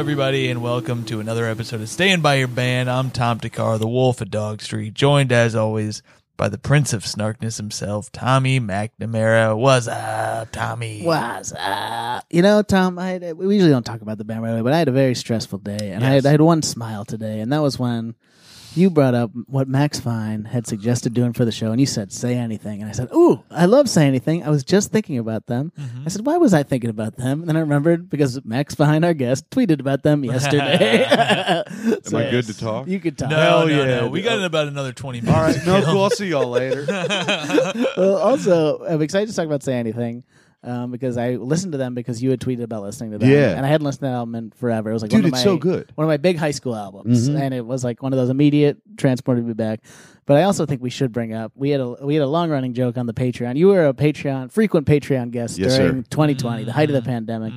Everybody, and welcome to another episode of Stand by Your Band. I'm Tom Thakkar, the Wolf of Dog Street, joined as always by the Prince of Snarkness himself, Tommy McNamara. What's up, Tommy? What's up? You know, Tom, I had, we usually don't talk about the band right away, but I had a very stressful day, and I, had, I had one smile today, and that was when you brought up what Max Fine had suggested doing for the show, and you said, say anything. And I said, Ooh, I love Say Anything. I was just thinking about them. Mm-hmm. I said, Why was I thinking about them? And then I remembered because Max Fine, our guest, tweeted about them yesterday. Am I good to talk? You could talk. No, Hell no, yeah. no. We got in about another 20 minutes. All right, no, cool. I'll see y'all later. well, also, I'm excited to talk about Say Anything. Um, because I listened to them because you had tweeted about listening to them, Yeah. and I hadn't listened to that album in forever. It was like Dude, one of it's my, so good. one of my big high school albums, and it was like one of those immediate transported me back. But I also think we should bring up we had a we had a long running joke on the Patreon. You were a Patreon frequent Patreon guest Yes, during sir. 2020, the height of the pandemic,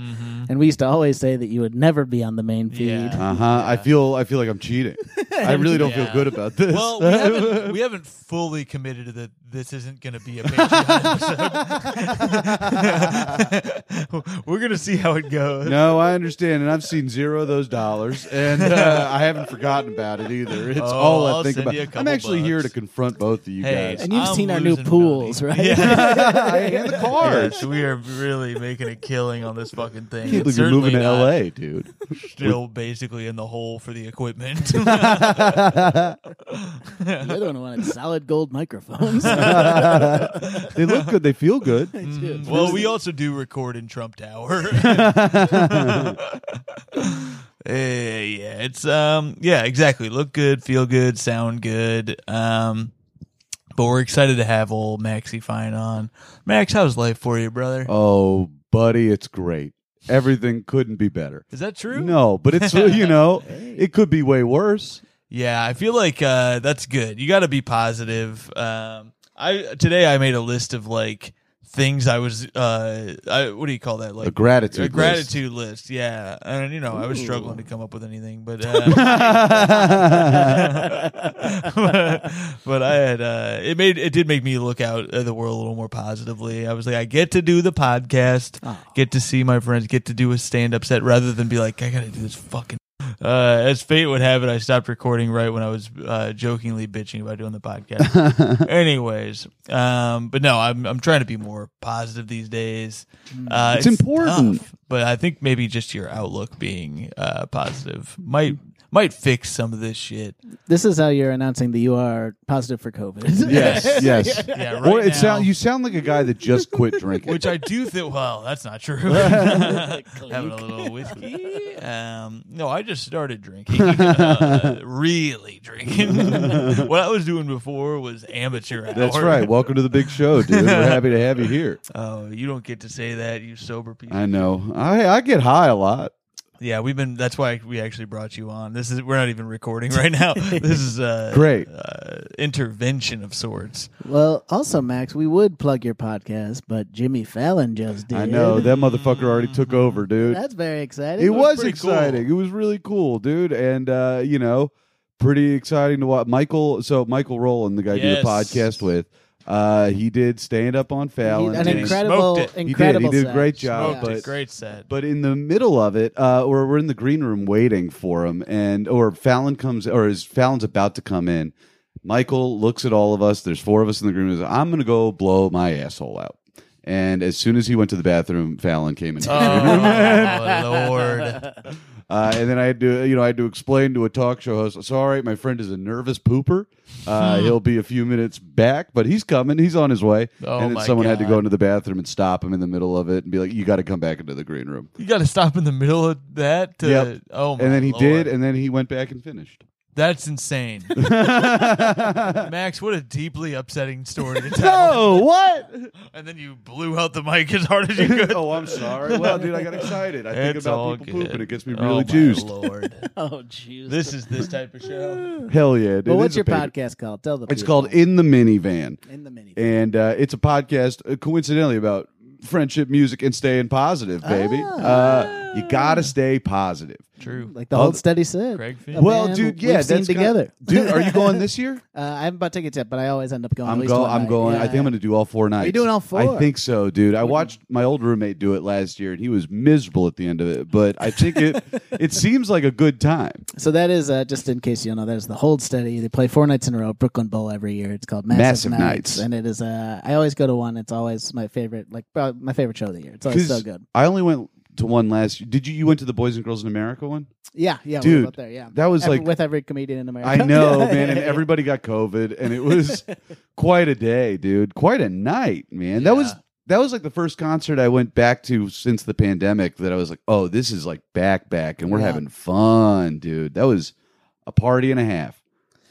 and we used to always say that you would never be on the main feed. Yeah. Uh huh. I feel. I feel like I'm cheating. I really don't Yeah. feel good about this. Well, we haven't, we haven't fully committed to that. This isn't going to be a Patreon episode. We're going to see how it goes. no, I understand, and I've seen zero of those dollars, and uh, I haven't forgotten about it either. It's Oh, all I I'll think about. you a I'm couple actually here to confront both of you Hey, guys. And you've I'm seen our new losing pools, money. right? Yeah. and the cars. Yes, we are really making a killing on this fucking thing. I It's you're moving to not L.A., dude. Still basically in the hole for the equipment. You're the one who wanted solid gold microphones. they look good. They feel good. Mm, well, we also do record in Trump Tower. Eh, yeah, it's um, yeah, exactly. Look good, feel good, sound good. Um, but we're excited to have old Maxie Fine on. Max, how's life for you, brother? Oh, buddy, it's great. Everything couldn't be better. Is that true? No, but it's you know, it could be way worse. Yeah, I feel like uh, that's good. You got to be positive. Um, I today I made a list of like things I was. Uh, I, what do you call that? Like A gratitude A list. gratitude list. Yeah, and you know I was struggling to come up with anything, but uh, but I had uh, it made it did make me look out at the world a little more positively. I was like, I get to do the podcast, get to see my friends, get to do a stand up set rather than be like, I got to do this fucking. Uh, as fate would have it, I stopped recording right when I was uh, jokingly bitching about doing the podcast. Anyways, um, but no, I'm I'm trying to be more positive these days. Uh, It's important. tough, but I think maybe just your outlook being uh, positive might might fix some of this shit. this is how you're announcing that you are positive for COVID. Yes, yes. Yeah, right or it now- sound you sound like a guy that just quit drinking. Which I do think. Well, that's not true. Having a little whiskey. Um, no, I just started drinking. Uh, really drinking. what I was doing before was amateur hour. That's right. Welcome to the big show, dude. We're happy to have you here. Oh, you don't get to say that, you sober people. I know. I I get high a lot. Yeah, we've been. That's why we actually brought you on. This is we're not even recording right now. this is a Great. uh, intervention of sorts. well, also, Max, we would plug your podcast, but Jimmy Fallon just did. I know that motherfucker already took over, dude. That's very exciting. It was pretty cool. exciting. It was really cool, dude. And uh, you know, pretty exciting to watch. Michael, so Michael Rowland, the guy I do the podcast with, uh, he did stand up on Fallon. an and incredible, smoked it. He did. He incredible. did a set. great job, Smoked but- it. great set. But in the middle of it, uh, or we're in the green room waiting for him, and or Fallon comes, or is Fallon's about to come in. Michael looks at all of us. There's four of us in the green room. and says, I'm going to go blow my asshole out. And as soon as he went to the bathroom, Fallon came in. Oh Lord! Uh, and then I had to, you know, I had to explain to a talk show host. "Sorry, all right, my friend is a nervous pooper. Uh, Hmm. he'll be a few minutes back, but he's coming. He's on his way. Oh, and then my someone had to God. go into the bathroom and stop him in the middle of it and be like, "You got to come back into the green room." You got to stop in the middle of that. To, Yep. Oh, my and then he Lord. did, and then he went back and finished. That's insane, Max. What a deeply upsetting story to tell. Oh, what? And then you blew out the mic as hard as you could. oh, I'm sorry. Well, dude, I got excited. I think It's about all people good. pooping. It gets me Oh, really my juiced. Lord, Oh, jeez. this is this type of show. Hell yeah, dude. Well, This what's is your a podcast called? Tell the It's people. called In the Minivan. In the Mini. and uh, it's a podcast uh, coincidentally about friendship, music, and staying positive, baby. Uh, you gotta stay positive. True. like the old Hold Steady said. Craig Finn. Well, band dude, we've yeah, seen that's kinda- together. dude, are you going this year? Uh, I haven't bought tickets yet, but I always end up going. at I'm least going. one I'm night. going. Yeah, I think I'm going to do all four nights. you doing all four? I think so, dude. I watched my old roommate do it last year, and he was miserable at the end of it. But I think it it seems like a good time. So that is uh, just in case you don't know. That is the Hold Steady. They play four nights in a row, Brooklyn Bowl every year. It's called Massive, Massive Nights, Nights. and it is. Uh, I always go to one. It's always my favorite. Like my favorite show of the year. It's always 'Cause so good. I only went to one last. year. Did you? You went to the Boys and Girls in America one? Yeah, yeah, we Dude, were both there. Yeah, that was Every- like- with every comedian in America. I know, man, and everybody got COVID, and it was quite a day, dude. Quite a night, man. That was Yeah. that was like the first concert I went back to since the pandemic. That I was like, oh, this is like back back, and we're Yeah. having fun, dude. That was a party and a half.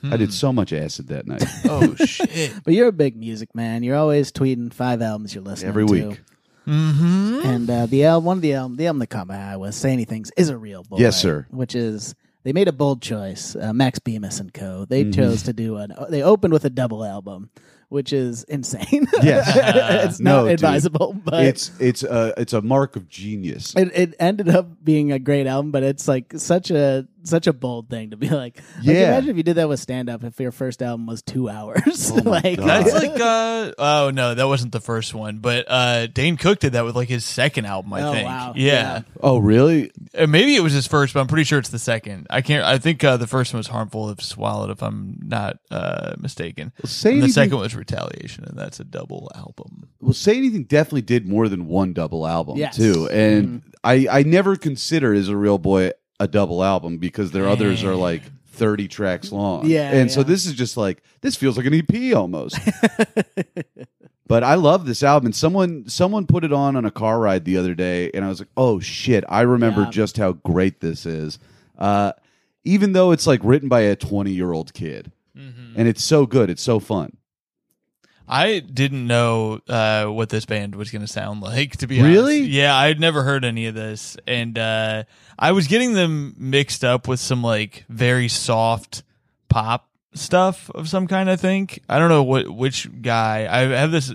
I Hmm. did so much acid that night Oh shit. But you're a big music man. You're always tweeting five albums you're listening to. every to. week. Mm-hmm. And uh, the album, one of the album, the album that caught my eye was "Say Anything's" is a real boy. Yes, sir. Which is they made a bold choice. Uh, Max Bemis and Co. They Mhm. chose to do an. They opened with a double album, which is insane. Yes. it's No, not dude. advisable, but It's it's a it's a mark of genius. it, it ended up being a great album. But it's like such a such a bold thing to be like. like, Yeah. imagine if you did that with stand up. If your first album was two hours, Oh like God. That's like uh oh no, that wasn't the first one, but uh Dane Cook did that with like his second album, I Oh, think. wow. Yeah. Oh, really? Uh, maybe it was his first, but I'm pretty sure it's the second. I can't I think uh, the first one was Harmful if Swallowed if I'm not uh mistaken. Well, say And the anything, second was Retaliation and that's a double album. well, say anything definitely did more than one double album Yes. too, and I I never consider as a real boy a double album because their others are like thirty tracks long. Yeah, and so yeah. this is just like this feels like an EP almost. but I love this album. And someone someone put it on on a car ride the other day, and I was like, oh shit, I remember Yeah. just how great this is. Uh, even though it's like written by a twenty year old kid, and it's so good, it's so fun. I didn't know uh, what this band was going to sound like. To be Really? honest, yeah, I'd never heard any of this, and uh, I was getting them mixed up with some like very soft pop stuff of some kind. I think I don't know what which guy. I have this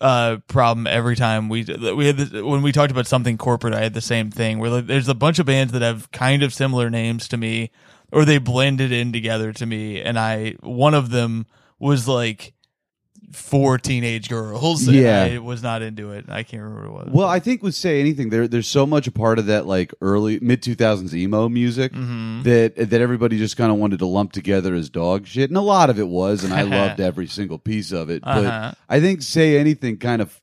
uh, problem every time we we had this, when we talked about something corporate. I had the same thing where like, there's a bunch of bands that have kind of similar names to me, or they blended in together to me, and I one of them was like four teenage girls. and Yeah. I was not into it. I can't remember what it was. Well, I think with say anything, there there's so much a part of that like early mid two thousands emo music Mhm. that that everybody just kind of wanted to lump together as dog shit, and a lot of it was, and I loved every single piece of it. Uh-huh. But I think say anything kind of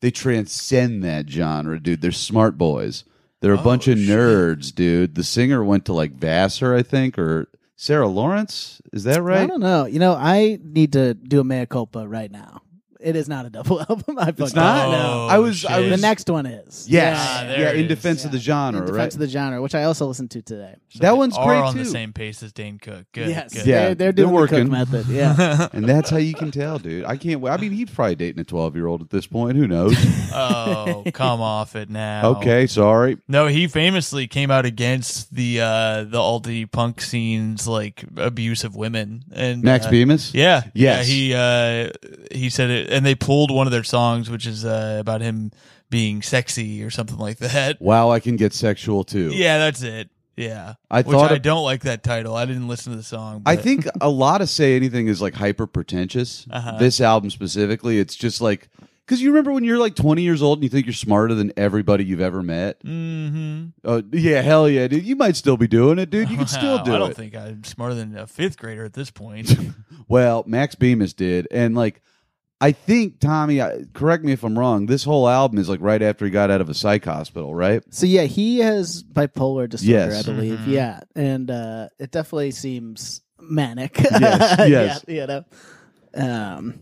they transcend that genre, dude. They're smart boys. They're a Oh, bunch of shit. nerds, dude. The singer went to like Vassar, I think, or Sarah Lawrence. Is that right? I don't know. You know, I need to do a mea culpa right now. It is not a double album. I fucked not? No. I was- I shit. The was- next one is. Yes, Ah, there yeah, it in is. defense of the genre, In defense right? of the genre, which I also listened to today. So that they one's are great, on too. the same pace as Dane Cook. Good. yes, good. Yeah, they're, they're they're doing the working. Cook method. Yeah, and that's how you can tell, dude. I can't wait. I mean, he's probably dating a 12 year old at this point. Who knows? oh, come off it now. okay, sorry. No, he famously came out against the uh the alti punk scene's like abuse of women and Max uh, Bemis? Yeah, Yes. Yeah, he uh he said it, and they pulled one of their songs, which is uh, about him being sexy or something like that. Wow, I can get sexual too. Yeah, that's it. Yeah, I which thought I don't like that title. I didn't listen to the song. I but- think a lot of Say Anything is like hyper pretentious. Uh-huh. This album specifically, it's just like, because you remember when you're like 20 years old and you think you're smarter than everybody you've ever met? Mhm. Oh, yeah, hell yeah, dude. You might still be doing it, dude. You can still do it. I don't it. think I'm smarter than a fifth grader at this point. Well, Max Bemis did, and like, I think Tommy. Correct me if I'm wrong. This whole album is like right after he got out of a psych hospital, right? So yeah, he has bipolar disorder, Yes. I believe. Mhm. Yeah, and uh, it definitely seems manic. Yes, yes. yeah, you know. Um,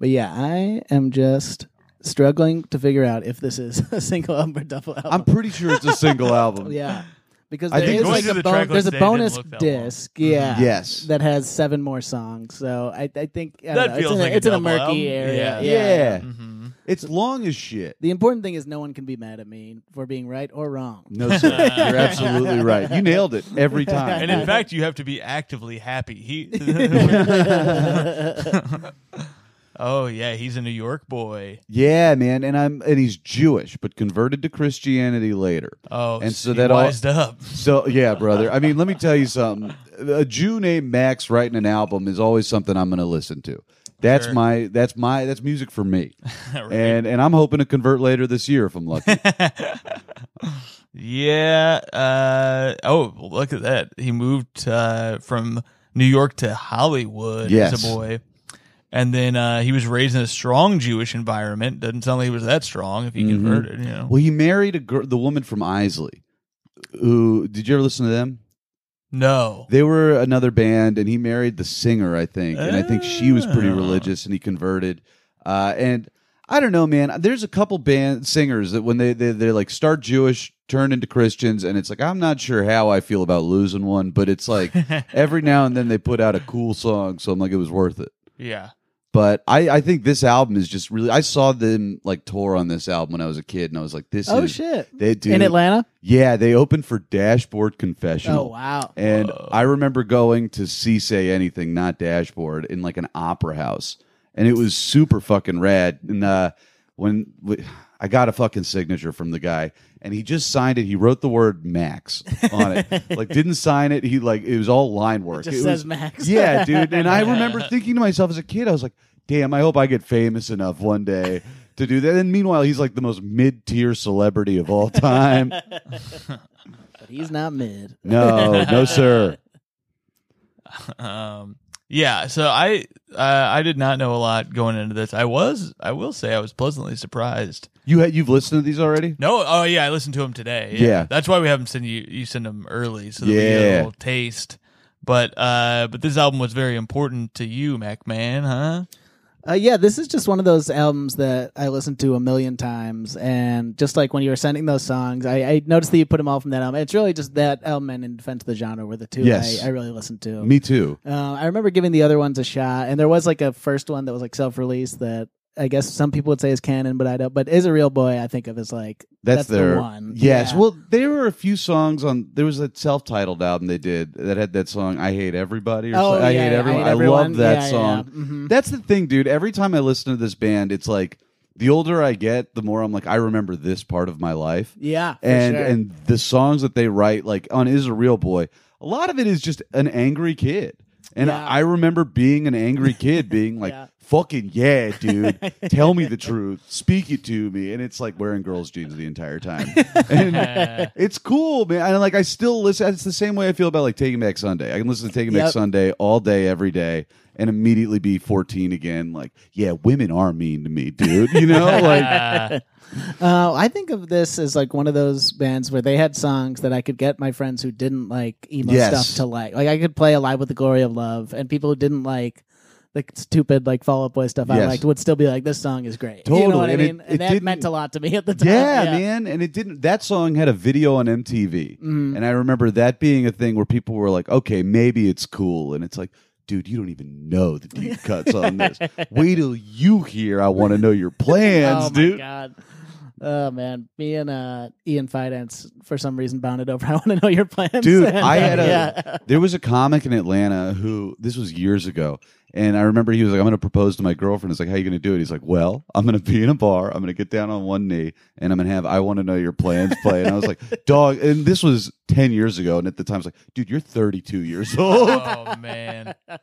but yeah, I am just struggling to figure out if this is a single album or double album. I'm pretty sure it's a single album. yeah, because I there think is going like through a the bon- track there's a list, they didn't bonus look that long. disc, yeah, Yes. that has seven more songs. So I, I think I don't That know, it's feels in, a- like a it's in a double murky album. area. Yeah. Yeah. Mhm. It's long as shit. The important thing is no one can be mad at me for being right or wrong. No, sir. You're absolutely right. You nailed it every time. And in fact, you have to be actively happy. He. oh yeah, he's a New York boy. yeah, man, and I'm and he's Jewish, but converted to Christianity later. Oh, And so that all- up. So yeah, brother. I mean, let me tell you something. A Jew named Max writing an album is always something I'm going to listen to. That's Sure. my that's my that's music for me. Right. And and I'm hoping to convert later this year if I'm lucky. Yeah. Uh, oh, look at that. He moved uh, from New York to Hollywood Yes. as a boy. And then uh, he was raised in a strong Jewish environment. Doesn't sound like he was that strong if he Mhm. converted, you know. well, he married a girl, the woman from Eisley. Who did you ever listen to them? No. They were another band, and he married the singer, I think, and I think she was pretty Oh. religious, and he converted. Uh, and I don't know, man. There's a couple band singers that when they they they like start Jewish, turn into Christians, and it's like I'm not sure how I feel about losing one, but it's like every now and then they put out a cool song, so I'm like it was worth it. Yeah. But I, I think this album is just really. I saw them like tour on this album when I was a kid, and I was like, "This Oh is shit! They do In Atlanta? Yeah, they opened for Dashboard Confessional. Oh wow! And Whoa. I remember going to see Say Anything, not Dashboard, in like an opera house. And it was super fucking rad. And uh, when w- I got a fucking signature from the guy, and he just signed it. He wrote the word Max on it. like, didn't sign it. He, like, it was all line work. just it says was, Max. Yeah, dude. And I remember thinking to myself as a kid, I was like, damn, I hope I get famous enough one day to do that. And meanwhile, he's like the most mid tier celebrity of all time. but he's not mid. No, no, sir. Um, yeah. So I uh, I did not know a lot going into this. I was I will say I was pleasantly surprised. You ha- you've listened to these already? No, oh yeah, I listened to them today. Yeah. that's why we haven't sent you. You send them early, so that we get Yeah. a little taste. But uh, but this album was very important to you, Mac Man, huh? Uh, yeah, this is just one of those albums that I listened to a million times, and just like when you were sending those songs, I, I noticed that you put them all from that album. It's really just that album and In Defense of the Genre were the two Yes. I, I really listened to. Me too. Uh, I remember giving the other ones a shot, and there was like a first one that was like self-release that I guess some people would say is canon, but I don't. But is a real boy, I think of as like That's, that's their the one. Yes. Yeah. Well, there were a few songs on. There was a self-titled album they did that had that song "I Hate Everybody" or Oh, something. I yeah, hate I everyone. I, love that Yeah, song. yeah. Mhm. That's the thing, dude. Every time I listen to this band, it's like the older I get, the more I'm like, I remember this part of my life. yeah, and sure. and the songs that they write, like on "Is a Real Boy," a lot of it is just an angry kid. And Yeah. I remember being an angry kid, being like, Yeah. "Fucking yeah, dude! Tell me the truth, speak it to me." And it's like wearing girls' jeans the entire time, and it's cool, man. And like I still listen. It's the same way I feel about like Taking Back Sunday. I can listen to Taking Back Yep. Sunday all day, every day, and immediately be fourteen again. Like, yeah, women are mean to me, dude. You know, like. Uh, Uh, I think of this as like one of those bands where they had songs that I could get my friends who didn't like emo Yes. stuff to like. Like I could play "Alive with the Glory of Love," and people who didn't like the stupid like Fall Out Boy stuff I Yes. liked would still be like, "This song is great." You know Totally. what I And it- mean? it and that didn't- meant a lot to me at the time. Yeah, man. And it didn't. That song had a video on MTV, Mhm. and I remember that being a thing where people were like, "Okay, maybe it's cool," and it's like. Dude, you don't even know the deep cuts on this. Wait till you hear. I want to know your plans, oh my dude. god. Oh man, me and uh, Ian Fidance for some reason bounded over. I want to know your plans, Dude, And, I uh, had a yeah. there was a comic in Atlanta who this was years ago, and I remember he was like, "I'm going to propose to my girlfriend." It's like, "How are you going to do it?" He's like, "Well, I'm going to be in a bar. I'm going to get down on one knee, and I'm going to have I want to know your plans play." And I was like, "Dog," and this was ten years ago, and at the time I was like, "Dude, you're 32 years old." oh man,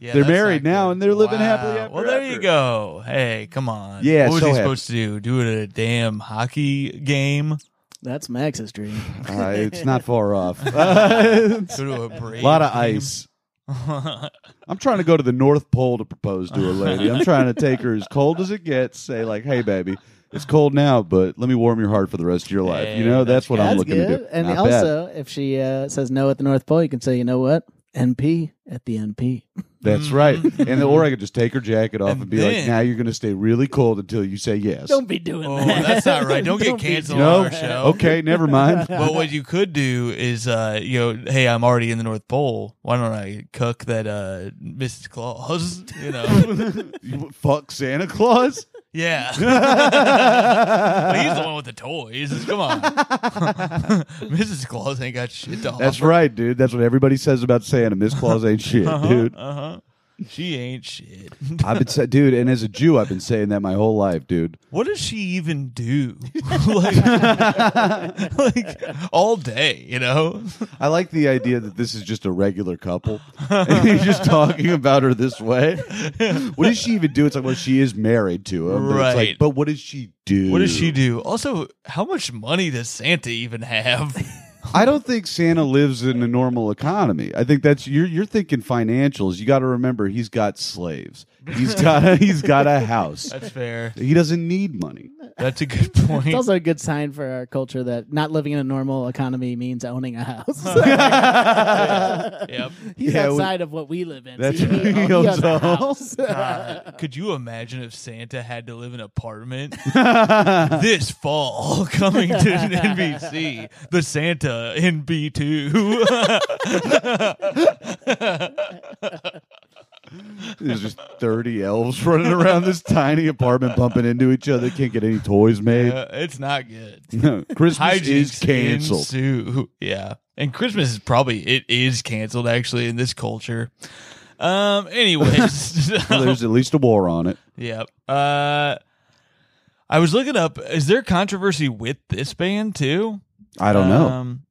yeah, They're married now, good. and they're living Wow. happily ever Well, there after. you go. Hey, come on. Yeah, what was so he happy. supposed to do? Do it at a damn hockey game? That's Max's dream. Uh, it's not far off. a Go to a Brave lot of game? ice. I'm trying to go to the North Pole to propose to a lady. I'm trying to take her as cold as it gets. Say like, hey, baby, it's cold now, but let me warm your heart for the rest of your life. Hey, you know, that's, that's what I'm looking good. to do. And Not bad. also, if she uh, says no at the North Pole, you can say, you know what? NP at the NP. That's right. And or I could just take her jacket off and, And be like, then- now you're going to stay really cold until you say yes. Don't be doing Oh, that. that's not right. Don't get be canceled on no. our show. Okay, never mind. But what you could do is, uh, you know, hey, I'm already in the North Pole. Why don't I cook that uh, Mrs. Claus? You know, You fuck Santa Claus? Yeah. well, he's the one with the toys. Come on, Mrs. Claus ain't got shit to That's right, dude. That's what everybody says about Santa. Miss Claus ain't shit, dude. Uh huh. She ain't shit. I've been saying, dude, and as a Jew, I've been saying that my whole life, dude. What does she even do? like, like all day, you know? I like the idea that this is just a regular couple, and he's just talking about her this way. What does she even do? It's like, well, she is married to him, but it's like, Right. but what does she do? What does she do? Also, how much money does Santa even have? I don't think Santa lives in a normal economy. I think that's you're you're thinking financials. You got to remember he's got slaves. He's got a, he's got a house. That's fair. He doesn't need money. That's a good point. It's also a good sign for our culture that not living in a normal economy means owning a house. yep. He's Yeah, we- outside of what we live in. That's so he, right. He he owns owns a a house. house. God, could you imagine if Santa had to live in an apartment this fall coming to NBC? The Santa in B2. There's just thirty elves running around this tiny apartment, bumping into each other. Can't get any toys made. Uh, it's not good. Christmas is Hijinks canceled. ensue. Yeah, and Christmas is probably it is canceled actually in this culture. Um. Anyways, There's at least a war on it. yep. Uh, I was looking up. Is there controversy with this band too? I don't know. Um,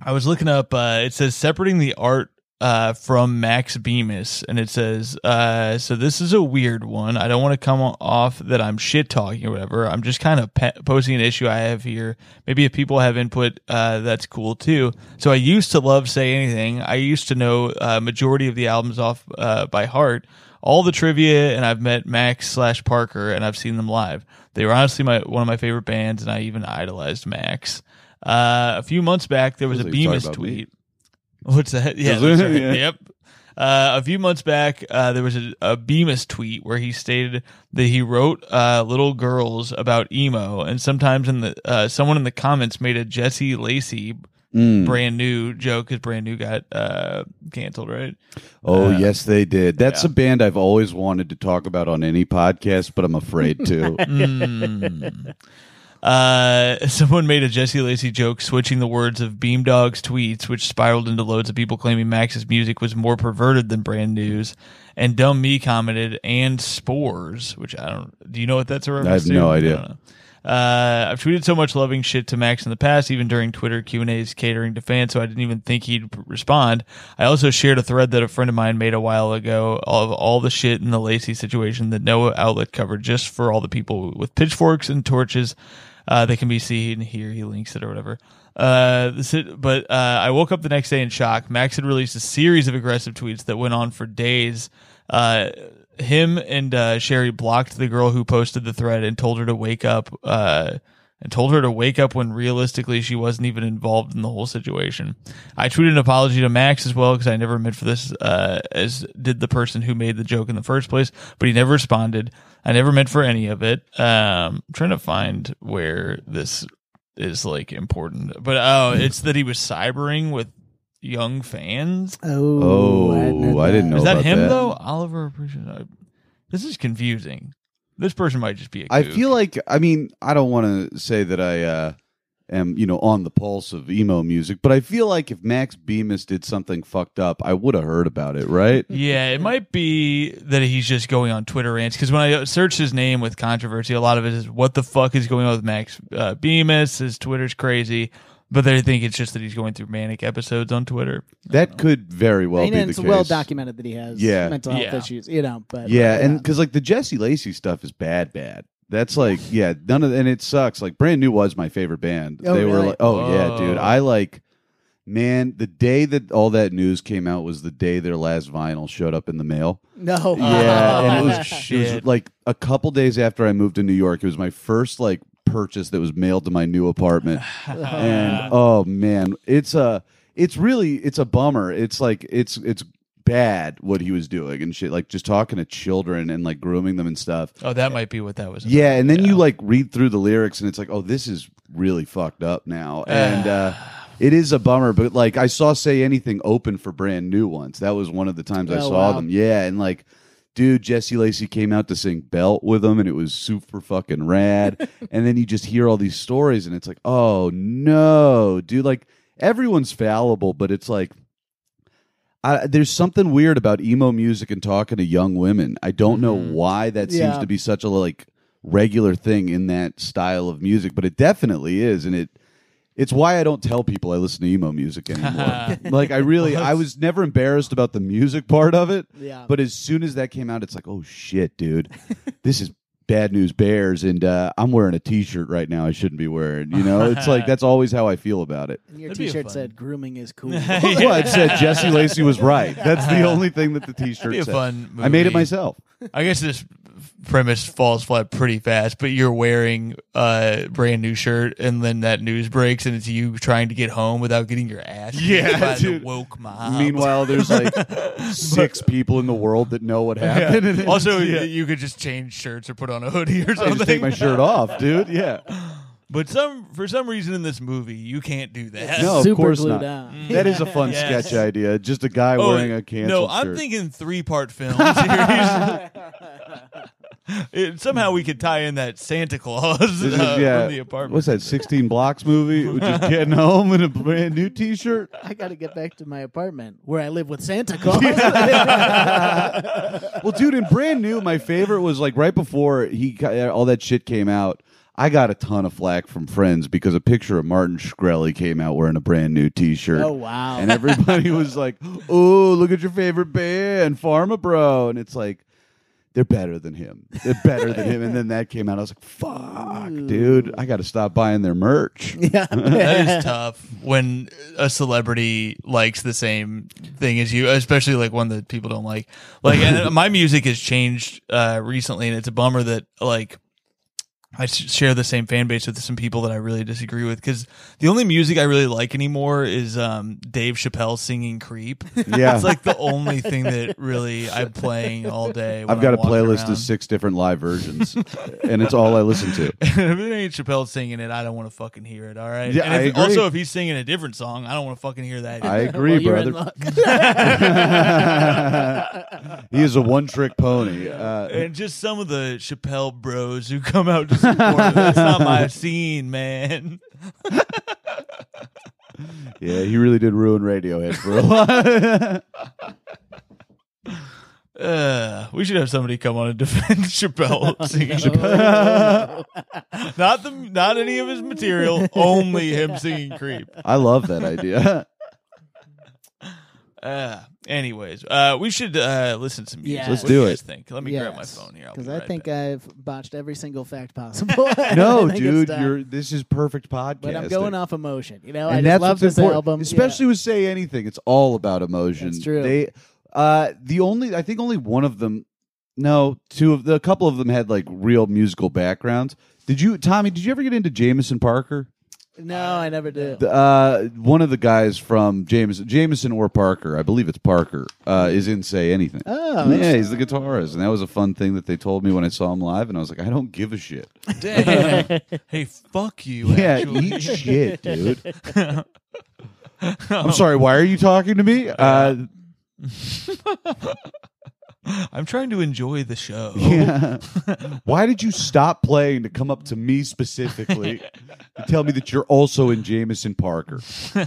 I was looking up. Uh, it says separating the art uh, from Max Bemis, and it says uh, so. This is a weird one. I don't want to come off that I'm shit talking or whatever. I'm just kind of pe- posting an issue I have here. Maybe if people have input, uh, that's cool too. So I used to love Say Anything. I used to know uh, majority of the albums off uh, by heart. All the trivia, and I've met Max slash Parker, and I've seen them live. They were honestly my one of my favorite bands, and I even idolized Max. Uh, a few months back, there was a like you're Bemis about me. What's that? Yeah, that's right. Yeah. Yep. Uh, a few months back, uh, there was a, a Bemis tweet where he stated that he wrote uh, little girls about emo, and sometimes in the uh, someone in the comments made a Jesse Lacey Mm. brand new joke because brand new got uh, canceled, right? Oh Uh, yes, they did. That's yeah. a band I've always wanted to talk about on any podcast, but I'm afraid to. Mm. Uh, someone made a Jesse Lacey joke switching the words of Beamdog's tweets, which spiraled into loads of people claiming Max's music was more perverted than Brand New's. And Dumb Me commented, and Spores, which I don't. Do you know what that's a reference have to? no idea. I don't know. Uh, I've tweeted so much loving shit to Max in the past, even during Twitter Q and A's catering to fans, so I didn't even think he'd respond. I also shared a thread that a friend of mine made a while ago of all the shit in the Lacey situation that no outlet covered, just for all the people with pitchforks and torches. Uh, they can be seen here. He links it or whatever. Uh, but uh, I woke up the next day in shock. Max had released a series of aggressive tweets that went on for days. Uh, him and uh, Sherri blocked the girl who posted the thread and told her to wake up. And told her to wake up when realistically she wasn't even involved in the whole situation. I tweeted an apology to Max as well because I never meant for this, uh, as did the person who made the joke in the first place, but he never responded. I never meant for any of it. Um, I'm trying to find where this is like important, but oh, it's that he was cybering with young fans. Oh, Oh, hadn't I didn't know Is that about him that. though? Oliver appreciate. I- This is confusing. This person might just be a I feel like I mean I don't want to say that I uh, am you know on the pulse of emo music, but I feel like if Max Bemis did something fucked up, I would have heard about it, right? Yeah, it might be that he's just going on Twitter rants because when I search his name with controversy, a lot of it is what the fuck is going on with Max uh, Bemis? His Twitter's crazy, but they think it's just that he's going through manic episodes on Twitter. That could very well and be the it's case. well documented that he has Yeah. mental health Yeah. issues, you know. But Yeah, and because like the Jesse Lacey stuff is bad, bad. That's like yeah, none of and it sucks. Like Brand New was my favorite band. Oh, they were really? like, oh yeah, Whoa. dude. I like Man, the day that all that news came out was the day their last vinyl showed up in the mail. No. Yeah, and it was, it was shit. like a couple days after I moved to New York. It was my first like purchase that was mailed to my new apartment, and oh man, it's a it's really it's a bummer. It's like it's it's bad what he was doing and shit, like just talking to children and like grooming them and stuff. Oh, that might be what that was. Yeah, and then you like read through the lyrics and it's like, oh, this is really fucked up now, and. uh it is a bummer, but like I saw Say Anything open for brand new once. That was one of the times I Oh, saw wow. them. Yeah, and like, dude, Jesse Lacey came out to sing Belt with them, and it was super fucking rad. and then you just hear all these stories, and it's like, oh no, dude, like everyone's fallible, but it's like. I, there's something weird about emo music and talking to young women. I don't know mm-hmm. why that seems Yeah. to be such a like regular thing in that style of music, but it definitely is, and it it's why I don't tell people I listen to emo music anymore. like I really, I was never embarrassed about the music part of it. Yeah. But as soon as that came out, it's like, oh shit, dude, this is bad news bears, and uh, I'm wearing a T-shirt right now. I shouldn't be wearing. You know, it's like that's always how I feel about it. And your That'd be a T-shirt fun- said "Grooming is cool." Well, it said Jesse Lacey was right. That's the only thing that the T-shirt Be a said. fun I made it myself. I guess this premise falls flat pretty fast, but you're wearing a brand new shirt, and then that news breaks, and it's you trying to get home without getting your ass Yeah, by dude. the woke mob. Meanwhile, there's like six people in the world that know what happened. and it's- also, yeah. you could just change shirts or put on a hoodie or something. I something. just take my shirt off, dude. Yeah. But some for some reason in this movie, you can't do that. No, of Super course glued not. on. That is a fun Yes. sketch idea. Just a guy Oh, wearing a canceled no, I'm shirt. thinking three part film series. It- somehow we could tie in that Santa Claus This is- uh, yeah. from the apartment. What's that? 16 Blocks movie? Which is getting home in a brand new T-shirt. I got to get back to my apartment where I live with Santa Claus. Well, dude, in brand new, my favorite was like right before he got- all that shit came out. I got a ton of flack from friends because a picture of Martin Shkreli came out wearing a brand new T-shirt. oh wow! and everybody was like, "Oh, look at your favorite band, Pharma Bro," and it's like they're better than him. They're better than him. And then that came out. I was like, "Fuck, dude, I got to stop buying their merch." yeah, that is tough when a celebrity likes the same thing as you, especially like one that people don't like. Like, and my music has changed uh, recently, and it's a bummer that like I s- share the same fan base with some people that I really disagree with because the only music I really like anymore is um, Dave Chappelle singing "Creep." Yeah. It's like the only thing that really I'm playing all day. when I've got I'm a playlist walking of six different live versions, and it's all I listen to. if it ain't Chappelle singing it, I don't want to fucking hear it. All right. Yeah, and I if, agree. also, if he's singing a different song, I don't want to fucking hear that. I agree, Well, brother. he is a one-trick pony. Uh, and just some of the Chappelle bros who come out to support it. That's not my scene, man. yeah, he really did ruin Radiohead for a while. Uh, we should have somebody come on and defend Chappelle singing. Chappelle. not the, not any of his material, only him singing "Creep." I love that idea. Uh, anyways, uh, we should uh, listen to some music. Yes. Let's do do you it. guys Think. Let me grab my phone here. I'll be because I right think back. I've botched every single fact possible. no, I think it's dude, you're this is perfect podcast. But I'm going off emotion. You know, and I that's just love what's this important. album, especially with "Say Anything." It's all about emotion. That's true. They, uh, the only I think only one of them, no, two of the a couple of them had like real musical backgrounds. Did you, Tommy? Did you ever get into Jamison Parker? Yeah. No, I never did. The, uh, one of the guys from Jamison, Jamison or Parker, I believe it's Parker, uh, is in "Say Anything." Oh, yeah, he's the guitarist, and that was a fun thing that they told me when I saw him live, and I was like, I don't give a shit. Damn. hey, fuck you. Yeah, actually. eat shit, dude. I'm sorry. Why are you talking to me? Uh, I'm trying to enjoy the show. yeah. Why did you stop playing to come up to me specifically to tell me that you're also in Jamison Parker?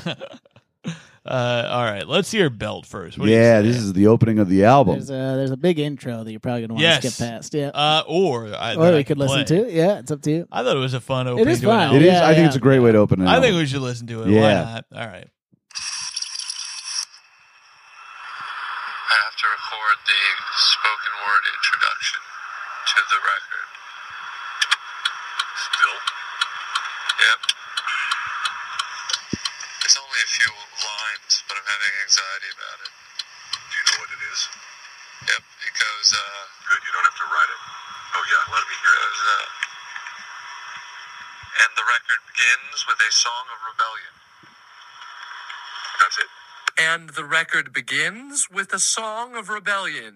Uh, all right, let's hear Belt first. What do you yeah, say? this is the opening of the album. There's a there's a big intro that you're probably gonna want Yes. to skip past. Yeah, Uh, or I, or that I we could listen play. to. Yeah, it's up to you. I thought it was a fun opening. is to an fun. album. It is. Yeah, I think yeah. it's a great way to open it. I think we should listen to it. Why Yeah. not? All right. I have to record the spoken word introduction to the record. Still? Yep. It's only a few lines, but I'm having anxiety about it. Do you know what it is? Yep, it goes, uh, Good, you don't have to write it. Oh yeah, let me hear goes, it. uh, and the record begins with a song of rebellion. That's it. And the record begins with a song of rebellion.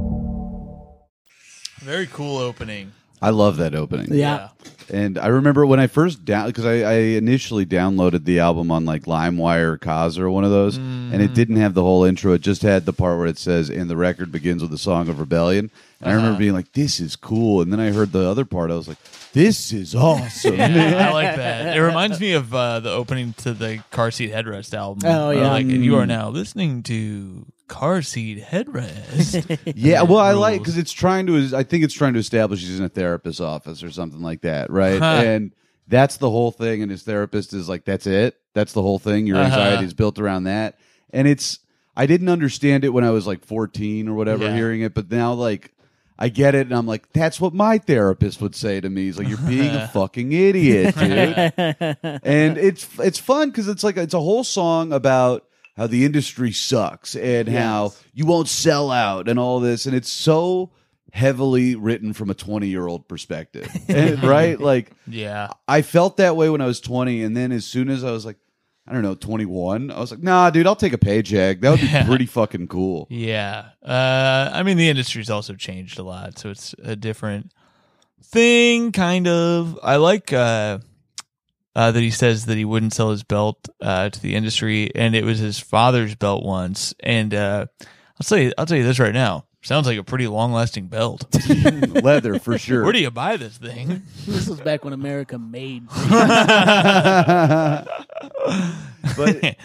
Very cool opening. I love that opening. Yeah. And I remember when I first down because I, I initially downloaded the album on like LimeWire or Kaz or one of those, and Mm. it didn't have the whole intro. It just had the part where it says, "And the record begins with a song of rebellion." And I Uh-huh. remember being like, "This is cool," and then I heard the other part. I was like, "This is awesome." Yeah, I like that. It reminds me of uh, the opening to the Car Seat Headrest album. Oh, yeah. like, and you are now listening to Car Seat Headrest. Yeah, well, I like because it's trying to. I think it's trying to establish he's in a therapist's office or something like that, right? Huh. And that's the whole thing. And his therapist is like, "That's it. That's the whole thing. Your Uh-huh. anxiety is built around that." And it's. I didn't understand it when I was like fourteen or whatever, Yeah. hearing it, but now like. I get it, and I'm like, that's what my therapist would say to me. He's like, "You're being a fucking idiot, dude." and it's it's fun because it's like it's a whole song about how the industry sucks and how you won't sell out and all this, and it's so heavily written from a 20 year old perspective, And- right? Like yeah. I felt that way when I was 20, and then as soon as I was like, I don't know, 21, I was like, nah, dude, I'll take a paycheck. That would be Yeah. pretty fucking cool. Yeah. Uh, I mean, the industry's also changed a lot, so it's a different thing, kind of. I like uh, uh, that he says that he wouldn't sell his belt uh, to the industry, and it was his father's belt once. And uh, I'll tell you, I'll tell you this right now. Sounds like a pretty long-lasting belt. Leather for sure. Where do you buy this thing? This was back when America made. but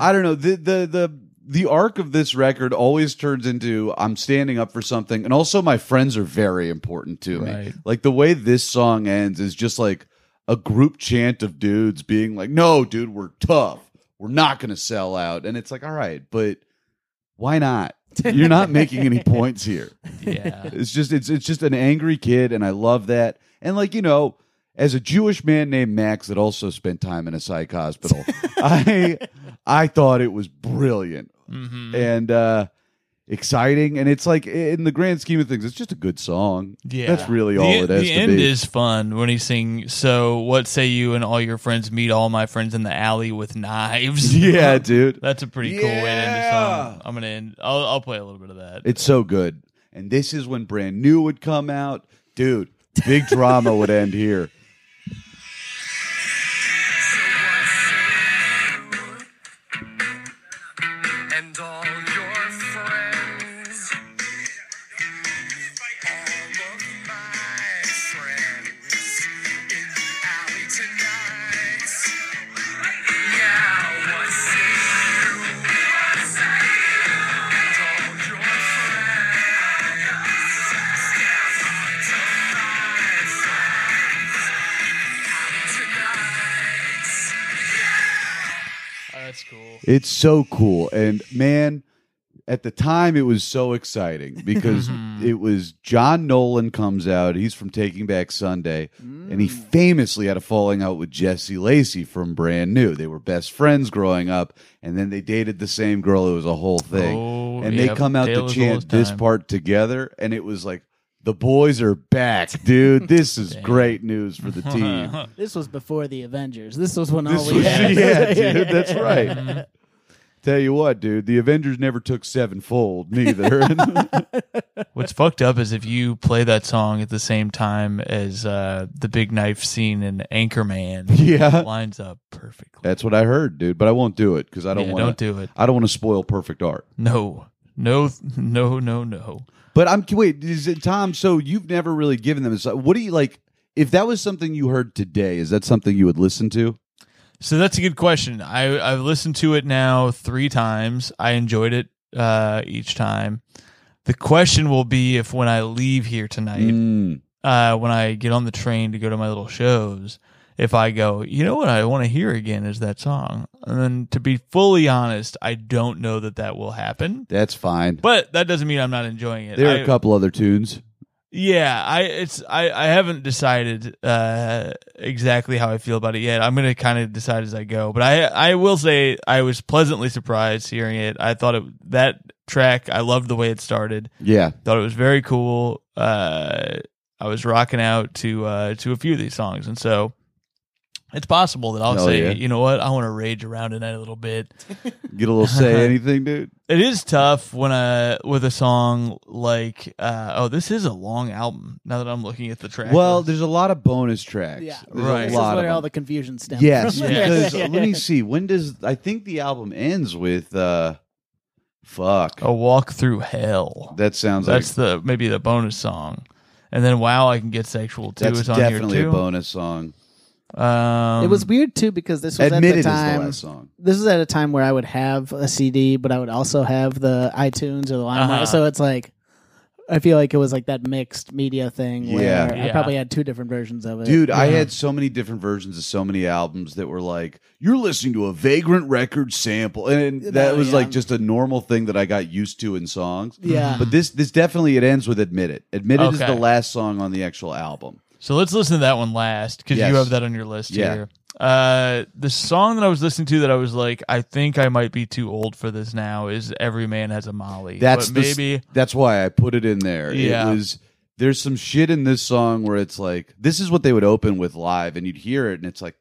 I don't know the the the the arc of this record always turns into I'm standing up for something, and also my friends are very important to me. Right. Like the way this song ends is just like a group chant of dudes being like, "No, dude, we're tough. We're not going to sell out," and it's like, all right, but why not? You're not making any points here. yeah. It's just it's it's just an angry kid, and I love that. And like you know, as a Jewish man named Max that also spent time in a psych hospital, I I thought it was brilliant hmm and uh exciting. And it's like in the grand scheme of things, it's just a good song. Yeah, that's really the, all it has The end be. is fun when he sings. So, what say you and all your friends meet all my friends in the alley with knives? yeah, dude. that's a pretty cool way to end Yeah. song. I'm gonna end. I'll, I'll play a little bit of that. It's so good. And this is when brand new would come out, dude. Big drama would end here. It's so cool. And man, at the time it was so exciting because Mm-hmm. it was John Nolan comes out. He's from Taking Back Sunday. And he famously had a falling out with Jesse Lacey from Brand New. They were best friends growing up, and then they dated the same girl. It was a whole thing. Oh, and they yep. come out Tale to as old as chant this part together, and it was like the boys are back, dude. This is great news for the team. This was before the Avengers. This was when all we was, had. yeah, dude, that's right. Tell you what, dude, the Avengers never took sevenfold, neither. What's fucked up is if you play that song at the same time as uh, the big knife scene in Anchorman. Yeah. it lines up perfectly. that's what I heard, dude. But I won't do it because I don't Yeah, want. don't do it. I don't want to spoil perfect art. No, no, no, no, no. But I'm wait, is it Tom? So you've never really given them. this- What do you like? If that was something you heard today, is that something you would listen to? So that's a good question. I I've listened to it now three times. I enjoyed it uh, each time. The question will be if when I leave here tonight, Mm. uh, when I get on the train to go to my little shows, if I go, you know what I want to hear again is that song. And then to be fully honest, I don't know that that will happen. That's fine. But that doesn't mean I'm not enjoying it. there are I- a couple other tunes. Yeah, I it's I I haven't decided uh exactly how I feel about it yet. I'm going to kind of decide as I go, but I I will say I was pleasantly surprised hearing it. I thought it that track, I loved the way it started. Yeah, Thought it was very cool. Uh I was rocking out to uh to a few of these songs and so it's possible that I'll Hell say, yeah. you know what, I want to rage around tonight a little bit. get a little say anything, dude. It is tough when I with a song like uh oh this is a long album now that I'm looking at the track. Well, list. there's a lot of bonus tracks. Yeah, There's Right. a This lot is of where all them. the confusion stems Yes, from. because let me see. When does I think the album ends with uh fuck. a walk through hell. That sounds That's like the maybe the bonus song, and then wow, I can get sexual too. that's is on definitely here a bonus song. Um, it was weird too because this was Admitted at is the the time. last song. This was at a time where I would have a CD, but I would also have the iTunes or the LimeWire. Uh-huh. So it's like I feel like it was like that mixed media thing Yeah. where I Yeah. probably had two different versions of it. Dude, I had so many different versions of so many albums that were like, you're listening to a Vagrant Record sample. And that was yeah. like just a normal thing that I got used to in songs. Yeah. But this this definitely it ends with Admit It. Admit It is Okay. the last song on the actual album. So let's listen to that one last because Yes. you have that on your list Yeah. here. Uh, the song that I was listening to that I was like, I think I might be too old for this now. Is Every Man Has a Molly? That's But the s- maybe that's why I put it in there. Yeah. It was there's some shit in this song where it's like this is what they would open with live and you'd hear it and it's like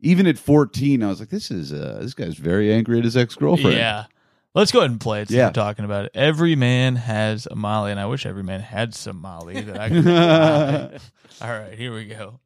even at 14 I was like this is uh this guy's very angry at his ex-girlfriend. Yeah. Let's go ahead and play it. Since Yeah. we're talking about it. Every man has a Molly, and I wish every man had some Molly that I could. All right, here we go.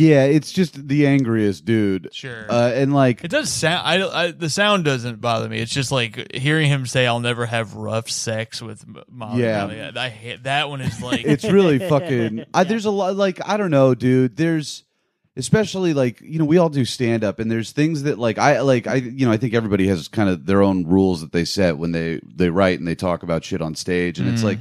Yeah, it's just the angriest dude. Sure. Uh, and like, It does sound. I, I the sound doesn't bother me. It's just like hearing him say, "I'll never have rough sex with M- Molly." Yeah. Riley." I hate that one. Is like it's really fucking. I, there's a lot. Like, I don't know, dude. There's especially like you know we all do stand up and there's things that like i like i you know i think everybody has kind of their own rules that they set when they they write and they talk about shit on stage and it's like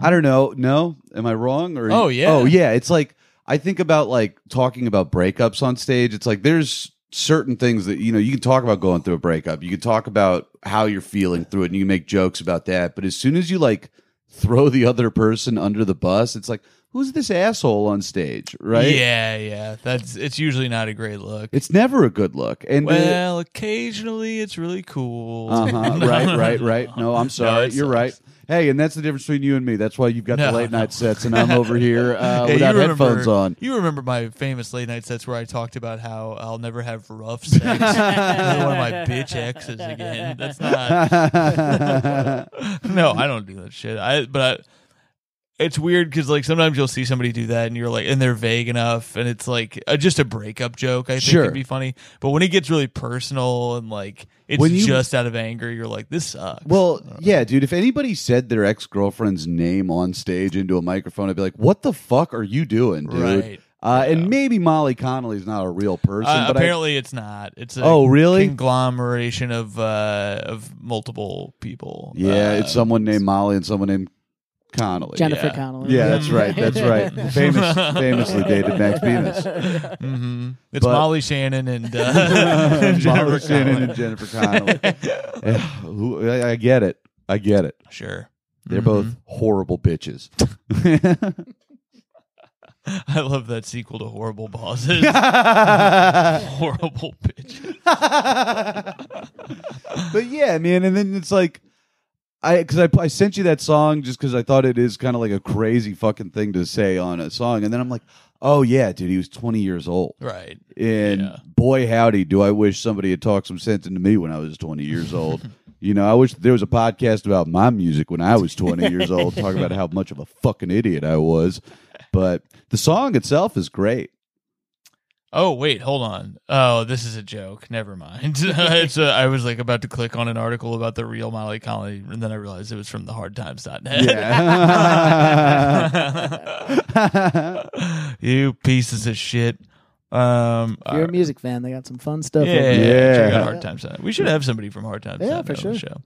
i don't know no am i wrong or Mm-hmm. Oh, yeah. oh yeah it's like i think about like talking about breakups on stage. It's like there's certain things that you know you can talk about going through a breakup. You can talk about how you're feeling through it and you can make jokes about that. But as soon as you like throw the other person under the bus it's like who's this asshole on stage right Yeah, yeah. That's it's usually not a great look. it's never a good look and well, occasionally it's really cool. uh-huh right right right no i'm sorry it you're sucks. right hey and that's the difference between you and me that's why you've got No, the late no. night sets and i'm over here uh, Yeah, without remember, headphones on You remember my famous late night sets where I talked about how I'll never have rough sex with one of my bitch exes again. That's not. no, I don't do that shit. I but I, it's weird because like sometimes you'll see somebody do that and you're like, and they're vague enough, and it's like uh, just a breakup joke. I think Sure. would be funny, but when it gets really personal and like it's you- just out of anger, you're like, this sucks. Well, yeah, dude. If anybody said their ex girlfriend's name on stage into a microphone, I'd be like, "What the fuck are you doing, dude?" Right. Uh, Yeah. And maybe Molly Connolly's not a real person, Uh, but I, apparently, it's not. It's a Oh, really? conglomeration of uh, of multiple people. yeah, Uh, it's someone named Molly and someone named Connolly. Jennifer Yeah. Connelly. Yeah, that's right. That's right. Famous, famously dated Max Bemis. hmm It's But- Molly Shannon and, uh, and Jennifer Molly Shannon Connelly. and Jennifer Connelly. Eh, I I get it. I get it. Sure, They're Mhm. both horrible bitches. I love that sequel to Horrible Bosses. Horrible bitch. but yeah, man, and then it's like I because I, I sent you that song just because I thought it is kind of like a crazy fucking thing to say on a song, and then I'm like, oh yeah, dude, he was 20 years old, Right. and Yeah. boy howdy, do I wish somebody had talked some sense into me when I was 20 years old. You know, I wish there was a podcast about my music when I was 20 years old, talking about how much of a fucking idiot I was. But the song itself is great. Oh wait, hold on. Oh, this is a joke. Never mind. it's a, I was like about to click on an article about the real Molly Connolly, and then I realized it was from the hardtimes.net. Yeah. you pieces of shit. Um, If you're a uh, music fan, they got some fun stuff. yeah, over yeah, there. check out Yeah. Hard Times. We should have somebody from Hard Times. Yeah, on for the sure. Show.